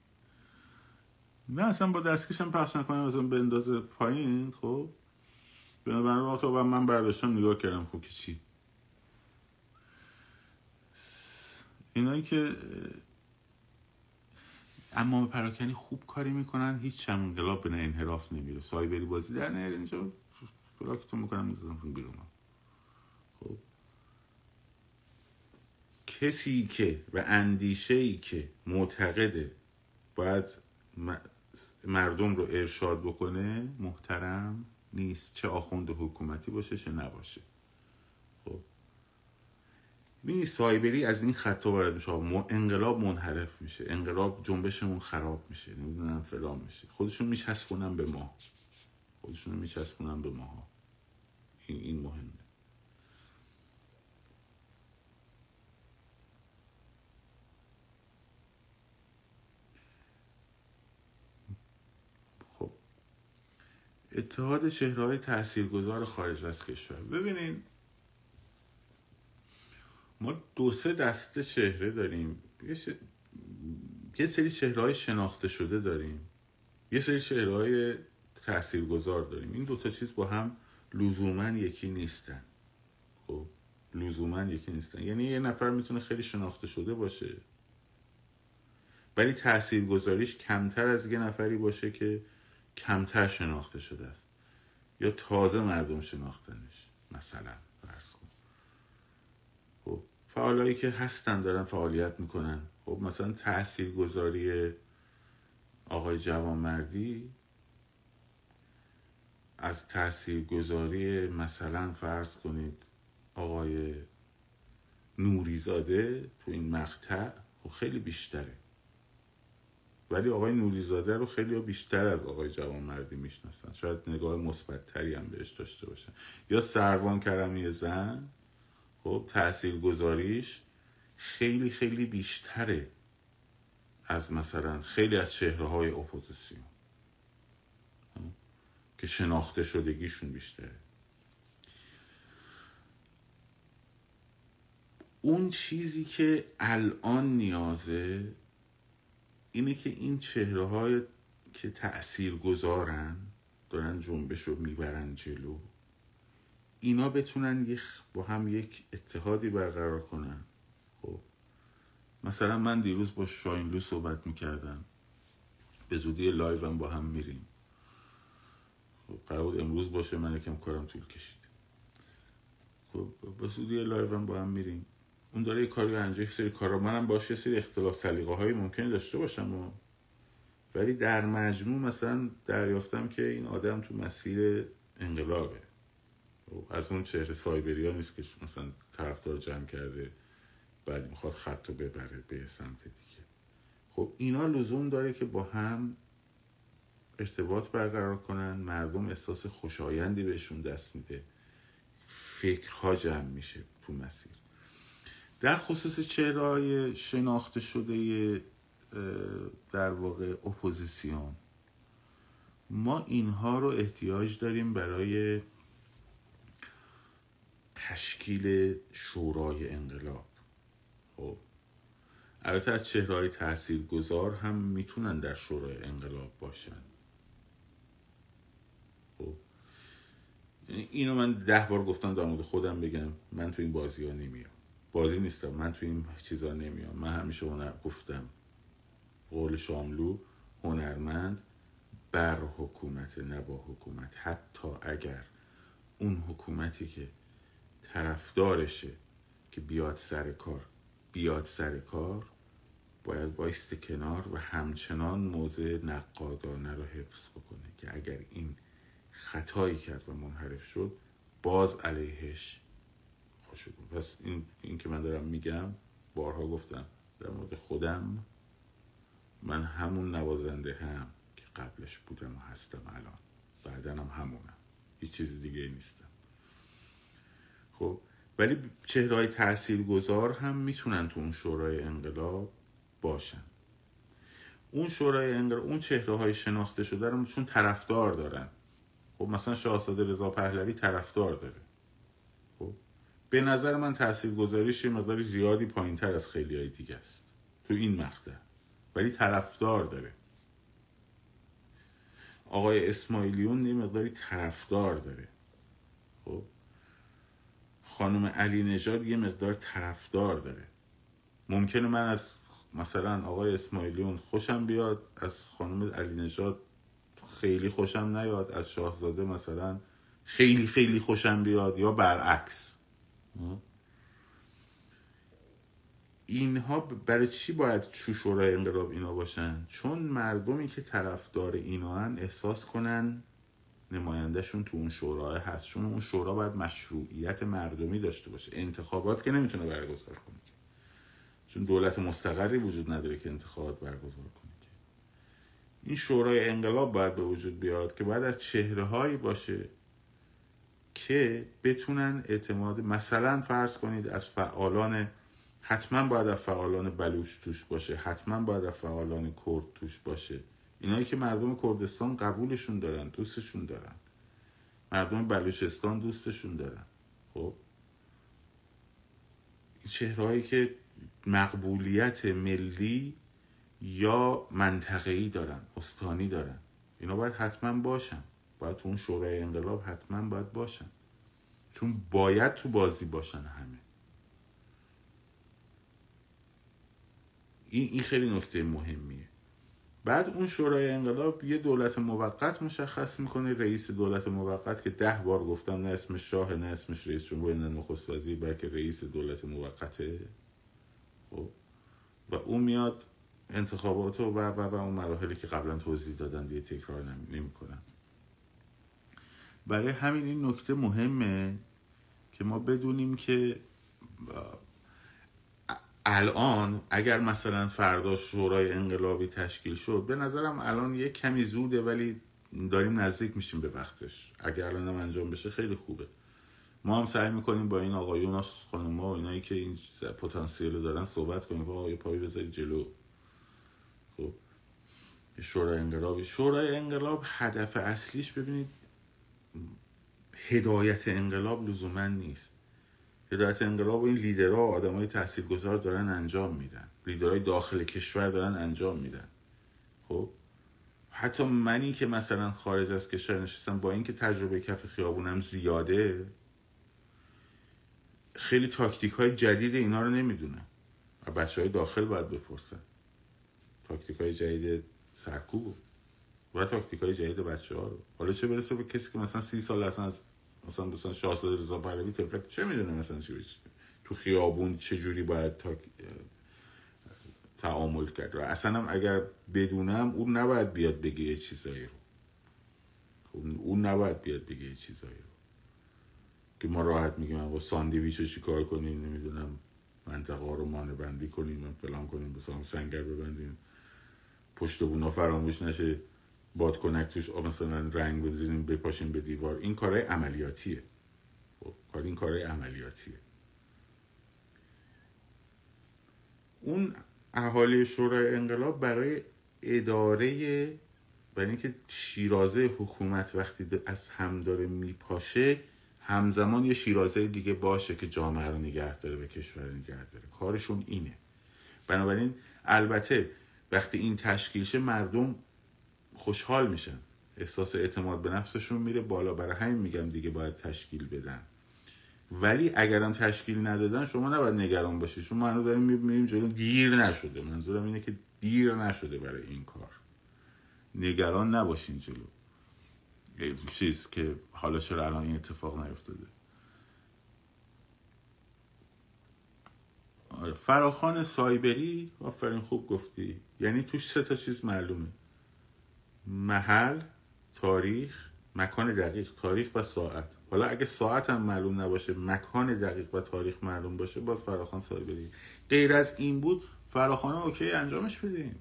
S1: نه اصلا با دستکشم پخش نکنم اصلا به اندازه پایین خب. بنابراین تو من برداشتم نگاه کردم خب که چی. اینایی که اما پراکنی خوب کاری می‌کنن هیچ هم انقلاب به انحراف نمیره. سایبری بازی در نیاره اینجا. بلاکتون می‌کنم می‌زنم بیرون. کسی که و اندیشه ای که معتقده باید مردم رو ارشاد بکنه محترم نیست. چه آخوند حکومتی باشه چه نباشه. خب. می سایبری از این خطا وارد میشه. انقلاب منحرف میشه. انقلاب جنبشمون خراب میشه. نمی‌دونم فلان میشه. خودشون میچسبونن به ما. خودشون میچسبونن به ما این این مهمه خب اتحاد چهرهای تاثیرگذار خارج از کشور. ببینین ما دو سه دسته چهره داریم. یه سری چهره های شناخته شده داریم. یه سری چهره های تاثیرگذار داریم. این دوتا چیز با هم لزوما یکی نیستن. خب لزوما یکی نیستن. یعنی یه نفر می‌تونه خیلی شناخته شده باشه. ولی تاثیرگذاریش کمتر از یه نفری باشه که کمتر شناخته شده است. یا تازه مردم شناختنش مثلا فرض کن. خب فعالایی که هستن دارن فعالیت می‌کنن. خب مثلا تحصیل گذاری آقای جوانمردی از تحصیل گذاری مثلا فرض کنید آقای نوریزاده تو این مقطع خب خیلی بیشتره. ولی آقای نوریزاده رو خیلی بیشتر از آقای جوانمردی می‌شناسن. شاید نگاه مثبتتری هم بهش داشته باشن. یا سروان کرمی زن خب تأثیر گذاریش خیلی خیلی بیشتره از مثلا خیلی از چهره های اپوزیسیون؟ که شناخته شدگیشون بیشتره. اون چیزی که الان نیازه اینه که این چهره های که تأثیر گذارن دارن جنبش رو می‌برن جلو اینا بتونن با هم یک اتحادی برقرار کنن. خب. مثلا من دیروز با شاینلو صحبت می‌کردم. به زودی هم با هم میریم. خب قرار امروز باشه من یکم کارم طول کشید. خب به زودی هم با هم میریم. اون داره یه کاری انجام سری کارا منم باشه سری اختلاف سلیقه های ممکنی داشته باشم و ولی در مجموع مثلا دریافتم که این آدم تو مسیر انقلابه. از اون چهره سایبری ها نیست که مثلا طرفدار جمع کرده بعد می‌خواد خط رو ببره به سمت دیگه. خب اینا لزوم داره که با هم ارتباط برقرار کنن مردم احساس خوشایندی بهشون دست میده. فکرها جمع میشه تو مسیر. در خصوص چهرهای شناخته شده در واقع اپوزیسیون ما اینها رو احتیاج داریم برای تشکیل شورای انقلاب. خب البته از چهرهای تأثیر گذار هم می‌تونن در شورای انقلاب باشن. خب اینو من ده بار گفتم در مورد خودم بگم من تو این بازی ها نمیام. بازی نیستم. من تو این چیزا نمیام. من همیشه هنر گفتم. قول شاملو هنرمند بر حکومت نه با حکومت. حتی اگر اون حکومتی که طرفدارشه که بیاد سر کار بیاد سر کار باید بایست کنار و همچنان موضع نقادانه رو حفظ بکنه که اگر این خطایی کرد و منحرف شد باز علیهش پس این, این که من دارم میگم بارها گفتم در مورد خودم من همون نوازنده هم که قبلش بودم و هستم الان. بعدنم هم همونم. هیچ چیز دیگه نیستم. خب ولی چهرهای تأثیر گذار هم می‌تونن تو اون شورای انقلاب باشن. اون شورای انقلاب اون چهره های شناخته شده رو چون طرفدار دارن. خب مثلا شاهزاده رضا پهلوی طرفدار داره. به نظر من تأثیر گذاریش یه مقداری زیادی پایین تر از خیلی های دیگه است. تو این مقطع. ولی طرفدار داره. آقای اسماعیلیون یه مقداری طرفدار داره. خب؟ خانم علی نژاد یه مقدار طرفدار داره. ممکنه من از مثلا آقای اسماعیلیون خوشم بیاد از خانم علی نژاد خیلی خوشم نیاد از شاهزاده مثلا خیلی خیلی خوشم بیاد یا برعکس. اینها برای چی باید چو شورای انقلاب اینا باشن؟ چون مردمی که طرفدار اینا هن احساس کنن نمایندهشون تو اون شورا هست. چون اون شورا باید مشروعیت مردمی داشته باشه. انتخابات که نمی‌تونه برگزار کنه چون دولت مستقری وجود نداره که انتخابات برگزار کنه این شورای انقلاب باید به وجود بیاد که باید از چهره هایی باشه که بتونن اعتماد مثلا فرض کنید از فعالان حتما باید از فعالان بلوچ توش باشه حتما باید از فعالان کرد توش باشه. اینایی که مردم کردستان قبولشون دارن دوستشون دارن. مردم بلوچستان دوستشون دارن. خب؟ این چهرهایی که مقبولیت ملی یا منطقه‌ای دارن استانی دارن. اینا باید حتما باشن. باید تو اون شورای انقلاب حتما باید باشن. چون باید تو بازی باشن همه. این, این خیلی نکته مهمیه. بعد اون شورای انقلاب یه دولت موقت مشخص می‌کنه رئیس دولت موقت که ده بار گفتم نه اسمش شاه نه اسمش رئیس جمهور نه نخست وزیر بلکه رئیس دولت موقته. خب؟ و اون میاد انتخابات و و و اون مراحلی که قبلا توضیح دادن دیگه تکرار نمی‌کنم برای همین این نکته مهمه که ما بدونیم که الان اگر مثلا فردا شورای انقلابی تشکیل شد به نظرم الان یه کمی زوده ولی داریم نزدیک میشیم به وقتش. اگر الان هم انجام بشه خیلی خوبه. ما هم سعی می‌کنیم با این آقایون و خانم ها و اینایی که این پتانسیل دارن صحبت کنیم. با یه پایی بذارید جلو. خب شورای انقلابی. شورای انقلاب هدف اصلیش ببینید هدایت انقلاب لزوما نیست. هدایت انقلاب این لیدرها و آدمای تاثیرگذار دارن انجام میدن. لیدرهای داخل کشور دارن انجام میدن. خب؟ حتی منی که مثلا خارج از کشور نشستم با اینکه تجربه کف خیابونم زیاده خیلی تاکتیک های جدید اینا رو نمی‌دونم. و بچه های داخل باید بپرسن. تاکتیک های جدید سرکوب. و تاکتیک های جدید بچه ها رو حالا چه برسه به کسی که مثلا سی سال اصلا از مثلا مثلا شاهزاده رضا پهلوی طفلک چه می‌دونه مثلا چی بشه تو خیابون چه جوری باید تا تعامل کرد؟ و اصلا هم اگر بدونم اون نباید بیاد بگه یه چیزایی رو. خب اون نباید بیاد بگه یه چیزایی رو. که ما راحت میگیم با ساندویچ رو چیکار کنیم؟ نمی‌دونم منطقه ها رو مانع بندی کنیم فلان کنیم مثلا سنگر ببندیم. پشت بونا فراموش نشه. باد کنک توش مثلا رنگ بزنیم بپاشیم به دیوار. این کارهای عملیاتیه. خب کار این کارهای عملیاتیه. اون اهالی شورای انقلاب برای اداره برای اینکه شیرازه حکومت وقتی از هم داره میپاشه همزمان یه شیرازه دیگه باشه که جامعه رو نگه داره به کشور نگه داره. کارشون اینه. بنابراین البته وقتی این تشکیل شه مردم خوشحال میشن. احساس اعتماد به نفسشون میره بالا. برای همین میگم دیگه باید تشکیل بدن. ولی اگرم تشکیل ندادن شما نباید نگران باشید شما هنوز داریم می‌بینیم جلو. دیر نشده. منظورم اینه که دیر نشده برای این کار. نگران نباشین جلو. چیز که حالا چرا الان این اتفاق نیفتاده. آره فراخان سایبری. آفرین خوب گفتی. یعنی توش سه تا چیز معلومه. محل تاریخ مکان دقیق تاریخ و ساعت. حالا اگه ساعت هم معلوم نباشه مکان دقیق و تاریخ معلوم باشه باز فراخان سایبری غیر از این بود فراخانه اوکی انجامش بدیم.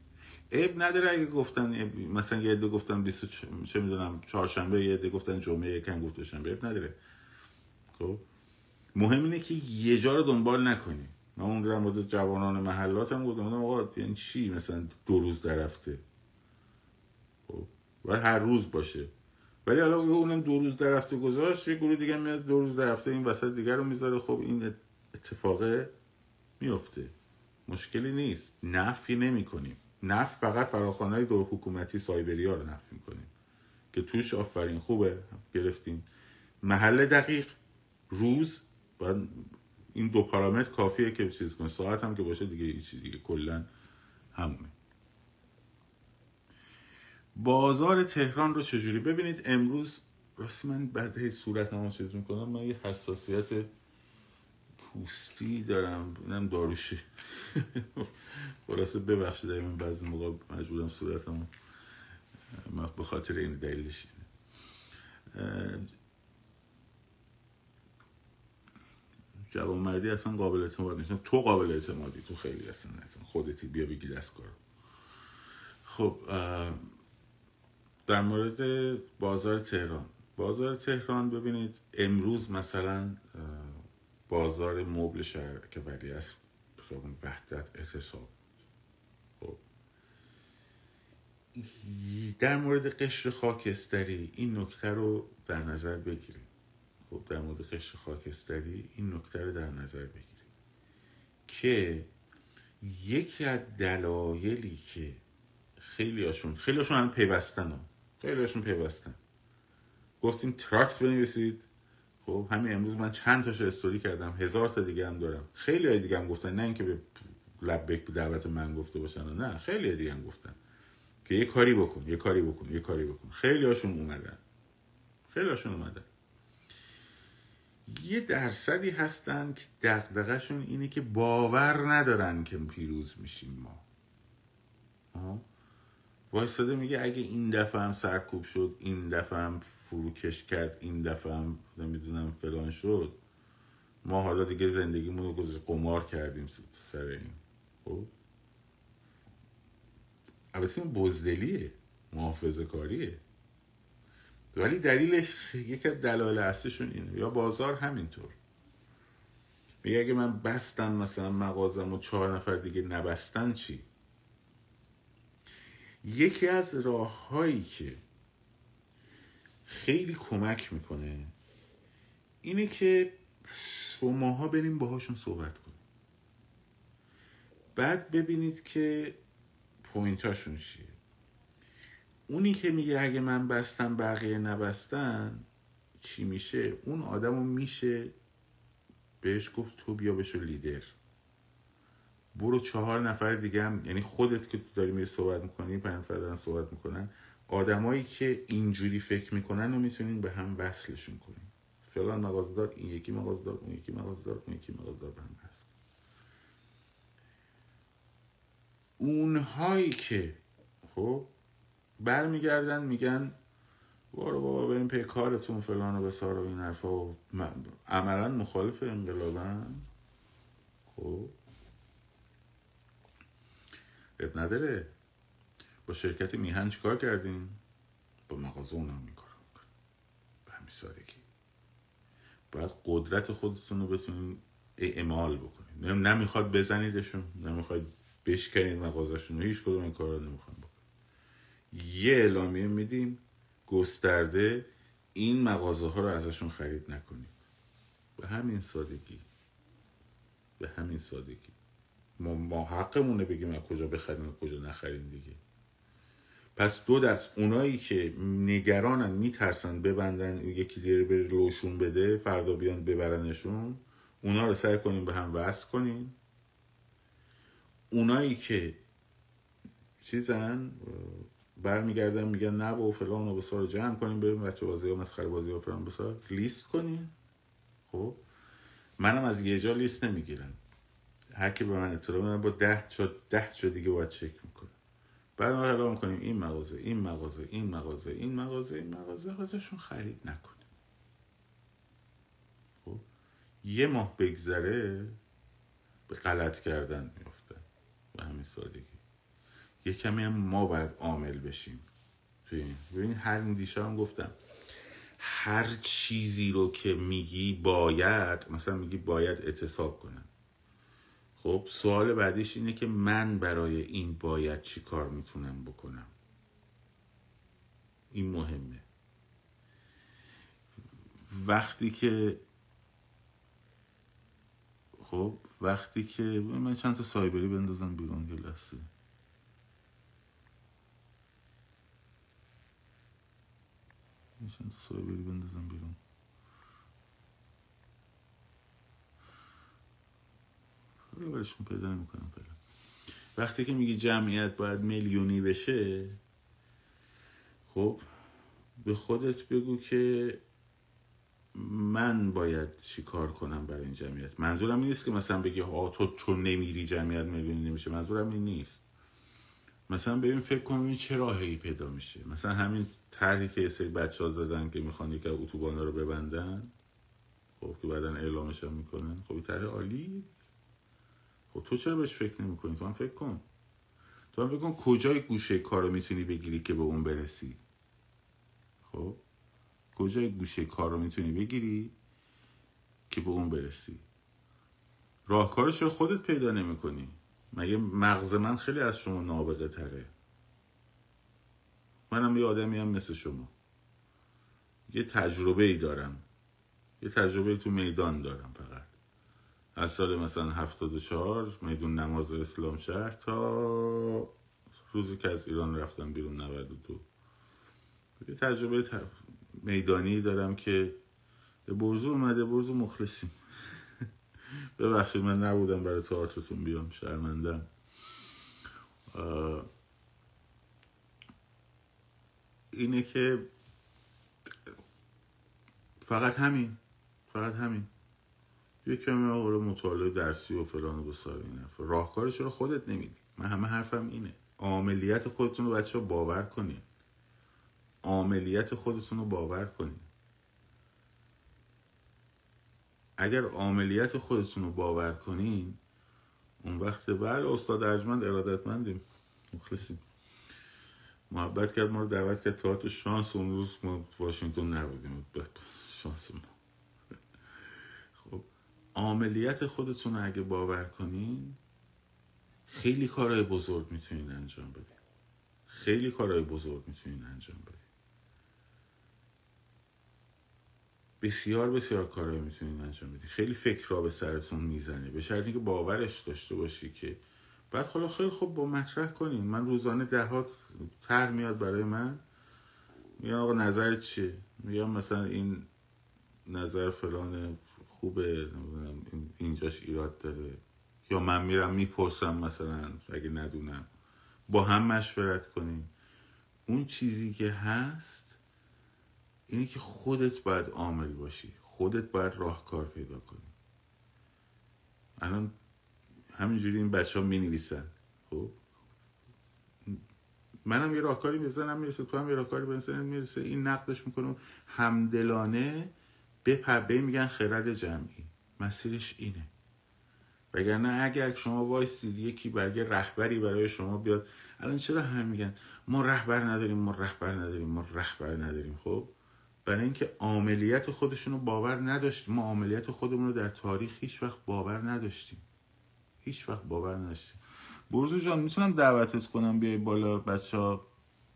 S1: عیب نداره اگه گفتن مثلا یه عده گفتن 20 چه می‌دونم چهارشنبه یه عده گفتن جمعه یکم گفت شنبه عیب نداره. خب؟ مهم اینه که یه جا رو دنبال نکنی من اون مورد جوانان محلات هم گفتم آقا یعنی چی مثلا دو روز درفته و هر روز باشه. ولی حالا اونم دو روز در هفته گذاشت یه گروه دیگه میاد دو روز در هفته این وسط دیگر رو می‌ذاره. خب این اتفاقه میفته. مشکلی نیست. نفی نمی کنیم نف فقط فراخانه دور حکومتی سایبری ها رو نفی می‌کنیم. که توش آفرین خوبه. گرفتیم. محل دقیق. روز. و این دو پارامتر کافیه که چیز کنه ساعت هم که باشه دیگه هیچی دیگه. کلا همونه. بازار تهران رو چجوری؟ ببینید امروز راستی من بعد هی صورت هم چیز می‌کنم من یه حساسیت پوستی دارم اینم داروشه [LAUGHS] خلاصه ببخشید من بعضی موقع مجبورم صورتم به خاطر این دلیلش جوان مردی اصلا قابل اعتماد نیست. تو قابل اعتمادی تو خیلی اصلا خودتی بیا بگی دست کار خب در مورد بازار تهران. بازار تهران ببینید امروز مثلا بازار مبل شهر که ولی از خیابون وحدت اعتصاب. خب. در مورد قشر خاکستری این نکته رو در نظر بگیریم خب در مورد قشر خاکستری این نکته رو در نظر بگیریم که یکی از دلایلی که خیلی هاشون خیلی هاشون هم پیوستن هم. خیلی هاشون پیوستن گفتیم تراکت بنویسید. خب همین امروز من چند تاشو استوری کردم. هزار تا دیگه هم دارم. خیلی های دیگه هم گفتن نه اینکه به لبک به دعوت من گفته باشن نه خیلی دیگه هم گفتن که یه کاری بکن یه کاری بکن یه کاری بکن. خیلی هاشون اومدن. خیلی هاشون اومدن. یه درصدی هستن که دقدقشون اینه که باور ندارن که پیروز میشیم ما. وایستاده میگه اگه این دفعه هم سرکوب شد این دفعه هم فروکش کرد این دفعه هم نمی‌دونم فلان شد ما حالا دیگه زندگیمون رو قمار کردیم سر این. خب؟ البته این بزدلیه محافظه کاریه. ولی دلیلش یکی از دلایل اصلیشون اینه. یا بازار همینطور. میگه اگه من بستم مثلا مغازم و چهار نفر دیگه نبستن چی؟ یکی از راههایی که خیلی کمک می‌کنه اینه که شماها بریم باهاشون صحبت کنیم. بعد ببینید که پوینتاشون چیه. اونی که میگه اگه من بستم بقیه نبستن چی میشه؟ اون آدمو میشه بهش گفت تو بیا بشو لیدر. برو چهار نفر دیگه هم یعنی خودت که تو داری میری صحبت می‌کنی پنج نفر دارن صحبت می‌کنن آدمایی که اینجوری فکر می‌کنن رو می‌تونین به هم وصلشون کنین. فلان مغازدار این یکی مغازدار اون یکی مغازدار اون یکی مغازدار به هم وصل. اونهایی که خب برمیگردن میگن برو بابا بریم پی کارتون فلان و بسار و این حرفا. و عملا مخالف انقلابن خب. اب نداره. با شرکت میهن کار کردیم؟ با مغازه اونم این کار به همین سادگی. باید قدرت خودتون رو بتونین اعمال بکنید نمی‌خواد بزنیدشون نمی‌خواد بشکنید مغازشون هیچ کدوم این کار رو نمی‌خواد بکنید یه اعلامیه میدیم گسترده این مغازه ها رو ازشون خرید نکنید. به همین سادگی. به همین سادگی. ما, ما حقمونه بگیم از کجا بخریم و کجا نخریم دیگه. پس دو دست اونایی که نگرانن میترسن ببندن یکی دیگه بره لوشون بده فردا بیان ببرنشون اونا رو سعی کنیم به هم وصل کنیم. اونایی که چیزن برمیگردن میگن نه و فلان و بسار جمع کنیم بریم بچه بازی ها مسخره بازی ها فلان بسار لیست کنیم. خب؟ منم از یه جا لیست نمی‌گیرم. هر کی به من اطلاع من با ده جا ده جا دیگه باید چک می‌کنم. بعد ما اعلام می‌کنیم این مغازه این مغازه این مغازه این مغازه این مغازه ازشون خرید نکنیم. خب؟ یه ماه بگذره به غلط کردن میفته به همین سادگی. یه کمی هم ما باید عامل بشیم. ببین هر دیشب هم گفتم هر چیزی رو که میگی باید مثلا میگی باید اعتصاب کنم. خب سوال بعدیش اینه که من برای این باید چی کار می‌تونم بکنم؟ این مهمه. وقتی که خب وقتی که من چند تا سایبری بندازم بیرون یه لحظه. چند تا سایبری بندازم بیرون. حالا برشون پیدا نمی‌کنم فعلا. وقتی که میگی جمعیت باید میلیونی بشه خب به خودت بگو که من باید چی کار کنم برای این جمعیت؟ منظورم این نیست که مثلا بگی ها تو چون نمیری جمعیت میلیونی نمیشه. منظورم این نیست. مثلا ببین فکر کنم چه راهی پیدا میشه. مثلا همین طرحی که سری بچه ها زدن که می‌خوان یک اتوبان رو ببندن. خب که بعدا اعلامش هم می‌کنن. خب طرح عالی خب تو چرا بهش فکر نمی‌کنی؟ تو هم فکر کن. تو هم فکر کن کجای گوشه کار رو می‌تونی بگیری که به اون برسی. خب؟ کجای گوشه کار رو می‌تونی بگیری که به اون برسی؟ راهکارش رو خودت پیدا نمی‌کنی. مگه مغز من خیلی از شما نابغه تره منم یه آدمی هم مثل شما. یه تجربه ای دارم. یه تجربه تو میدان دارم فقط. از سال مثلا هفتاد و چهار میدون نماز اسلام شهر تا روزی که از ایران رفتم بیرون 92 یه تجربه میدانی دارم که به برزو اومده برزو مخلصیم. [LAUGHS] ببخشید من نبودم برای تئاترتون بیام شرمندم. اینه که فقط همین فقط همین. یه کمی آقا مطالعه درسی و فلان و بسار این راهکارش رو خودت نمیدی. من همه حرفم اینه. عاملیت خودتون رو بچه باور کنین. عاملیت خودتون رو باور کنین. اگر عاملیت خودتون رو باور کنین اون وقت بله استاد ارجمند ارادتمندیم مخلصیم محبت کرد ما رو دعوت کرد. تئاتر شانس اون روز ما واشنگتن نبودیم. شانس ما. عملیت خودتون رو اگه باور کنین خیلی کارهای بزرگ می‌تونین انجام بدین. خیلی کارهای بزرگ می‌تونین انجام بدین. بسیار بسیار کارهایی می‌تونین انجام بدین. خیلی فکر را به سرتون می‌زنه. به شرطی که باورش داشته باشی که بعد حالا خیلی خوب با مطرح کنین. من روزانه دهات تر میاد برای من. میگم آقا نظر چیه؟ میگم مثلا این نظر فلان خوبه اینجاش ایراد داره. یا من میرم می‌پرسم مثلا اگه ندونم. با هم مشورت کنیم. اون چیزی که هست اینه که خودت باید عامل باشی. خودت باید راهکار پیدا کنی. الان همینجوری این بچه ها می نویسن خب؟ منم یه راهکاری بزنم می‌رسه تو هم یه راهکاری بزنم می‌رسه این نقدش می‌کنم همدلانه به میگن خرد جمعی. مسیرش اینه. وگرنه اگر شما وایستید یکی برگه رهبری برای شما بیاد الان چرا هم میگن ما رهبر نداریم ما رهبر نداریم ما رهبر نداریم؟ خب برای اینکه عملیات خودشون رو باور نداشتیم. ما عملیات خودمون رو در تاریخ هیچ وقت باور نداشتیم. هیچ وقت باور نداشتیم. برزو جان می‌تونم دعوتت کنم بیای بالا؟ بچه ها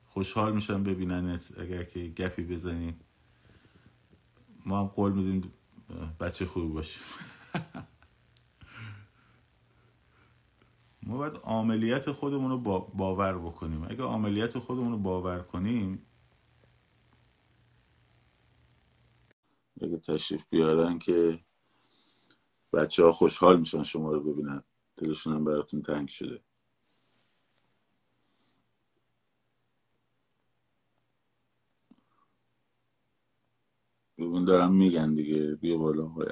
S1: خوشحال میشن ببیننت اگر که گپی بزنی. ما هم قول میدیم بچه خوبی باشیم. ما باید عملیات خودمون رو باور بکنیم. اگه عملیات خودمون رو باور کنیم اگه تشریف بیارن که بچه ها خوشحال میشن شما رو ببینن. دلشون هم براتون تنگ شده. ببین دارم میگن دیگه. بیا بالا آقای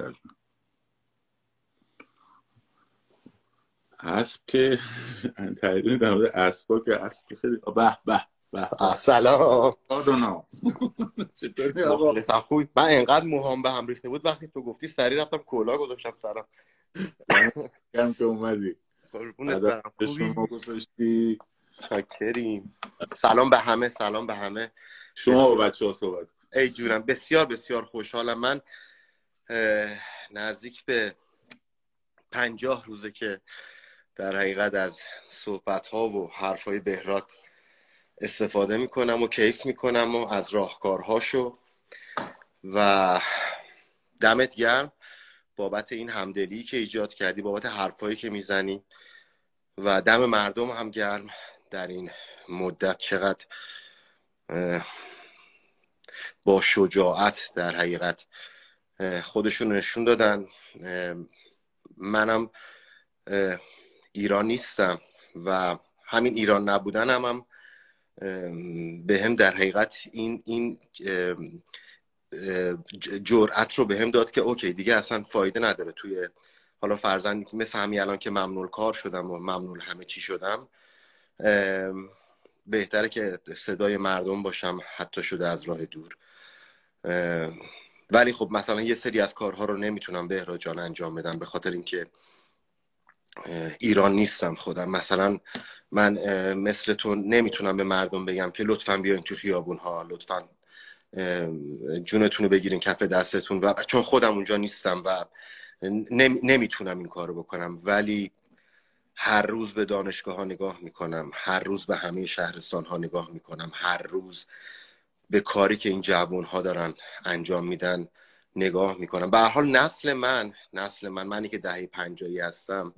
S1: اسب که [LAUGHS] تقریبا در مورد اسبا که اسب خیلی به به به.
S2: سلام.
S1: آدونا. [LAUGHS]
S2: چطوری آقا؟ خوبی؟ من انقدر موهام به هم ریخته بود وقتی تو گفتی سری رفتم کلا گذاشتم سرم. [LAUGHS]
S1: کم که اومدی.
S2: خوبی؟ چاکریم. سلام به همه سلام به همه.
S1: شما با بچه ها صحبت
S2: ای جونم. بسیار بسیار خوشحالم. من نزدیک به پنجاه روزه که در حقیقت از صحبت ها و حرف های بهرات استفاده می‌کنم و کیف می‌کنم و از راهکارهاشو. و دمت گرم بابت این همدلی که ایجاد کردی بابت حرفایی که می‌زنی و دم مردم هم گرم در این مدت. چقدر با شجاعت در حقیقت خودشون نشون دادن. منم ایران نیستم و همین ایران نبودن هم, هم به هم در حقیقت این این جرأت رو به هم داد که اوکی دیگه اصلا فایده نداره توی حالا فرزند مثل همین الان که ممنول کار شدم و ممنول همه چی شدم بهتره که صدای مردم باشم حتی شده از راه دور. ولی خب مثلا یه سری از کارها رو نمی‌تونم به جان انجام بدم به خاطر اینکه ایران نیستم خودم. مثلا من مثل تو نمی‌تونم به مردم بگم که لطفا بیاین تو خیابون ها لطفا جونتون رو بگیرین کف دستتون و چون خودم اونجا نیستم و نمی‌تونم این کارو بکنم. ولی هر روز به دانشگاه ها نگاه می‌کنم هر روز به همه شهرستان ها نگاه می‌کنم هر روز به کاری که این جوان ها دارن انجام میدن نگاه می‌کنم. به حال نسل من نسل من منی که دهه پنجایی هستم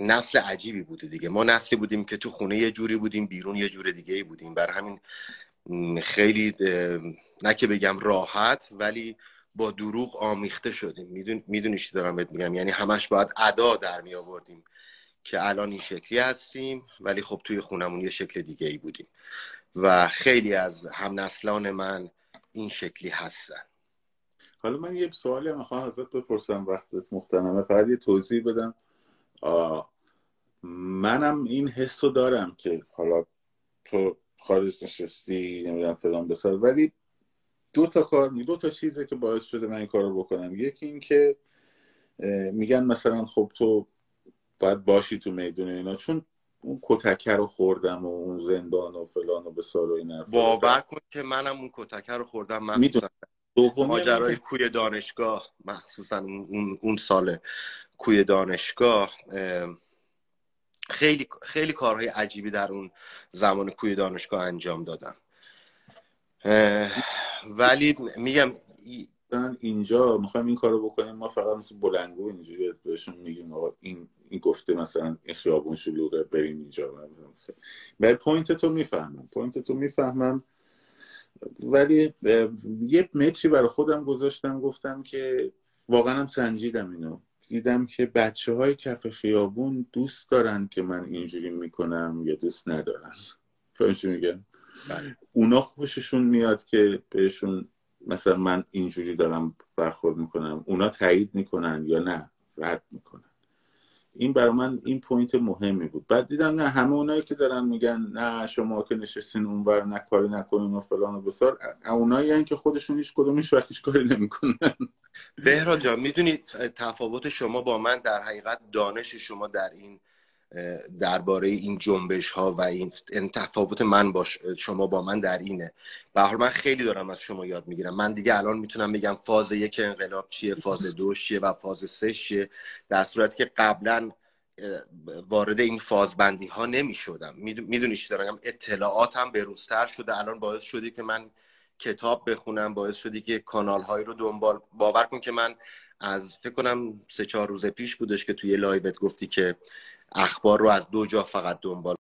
S2: نسل عجیبی بوده دیگه. ما نسلی بودیم که تو خونه یه جوری بودیم بیرون یه جور دیگه بودیم. بر همین خیلی نه که بگم راحت ولی با دروغ آمیخته شدیم. می‌دونی چی دارم بهت میگم؟ یعنی همش باید ادا در می آوردیم که الان این شکلی هستیم ولی خب توی خونمون یه شکل دیگه ای بودیم. و خیلی از هم نسلان من این شکلی هستن.
S1: حالا من یه سوالی هم می‌خوام ازت بپرسم وقتت مختنمه فقط یه توضیح بدم. منم این حس رو دارم که حالا تو خارج نشستی نمی‌دونم فلان بسار ولی دو تا کار دو تا چیزه که باعث شده من این کار رو بکنم. یکی این که میگن مثلا خب تو باید باشی تو میدون اینا چون اون کتکه رو خوردم و اون زندان و فلان و بسار و این
S2: باور کن که منم اون کتکه رو خوردم مخصوصا. ماجرای کوی دانشگاه مخصوصا اون, اون سال کوی دانشگاه خیلی خیلی کارهای عجیبی در اون زمان کوی دانشگاه انجام دادم. ولی میگم
S1: اینجا می‌خوایم این کارو بکنیم ما فقط مثل بلندگو اینجوری بهشون میگیم آقا این این گفته مثلا این خیابون شلوغه برین اینجا. ولی point تو می‌فهمم point تو می‌فهمم. ولی یه متری برای خودم گذاشتم گفتم که واقعا هم سنجیدم اینو. دیدم که بچه های کف خیابون دوست دارن که من اینجوری می‌کنم یا دوست ندارن. می‌فهمی چی میگم؟ بله. اونا خوششون میاد که بهشون مثلا من اینجوری دارم برخورد می‌کنم اونا تایید می‌کنن یا نه رد می‌کنن. این برای من این point مهمی بود. بعد دیدم نه همه اونایی که دارن میگن نه شما که نشستین اونور نه کاری نکنین و فلان و بیسار اونایی که خودشون هیچ کدومش وقتش کاری نمی‌کنن.
S2: بهراد جان می‌دونید تفاوت شما با من در حقیقت دانش شما در این درباره این جنبش ها و این تفاوت من با شما با من در اینه. به حال من خیلی دارم از شما یاد می‌گیرم. من دیگه الان می‌تونم بگم فاز یک انقلاب چیه فاز دو چیه و فاز سه چیه در صورتی که قبلا وارد این فازبندی ها نمی شدم می‌دونی چی دارم؟ اطلاعاتم بروزتر شده. الان باعث شده که من کتاب بخونم باعث شدی که کانال هایی رو دنبال باور کن که من از فکر کنم سه چهار روز پیش بودش که توی لایوت گفتی که اخبار رو از دو جا فقط دنبال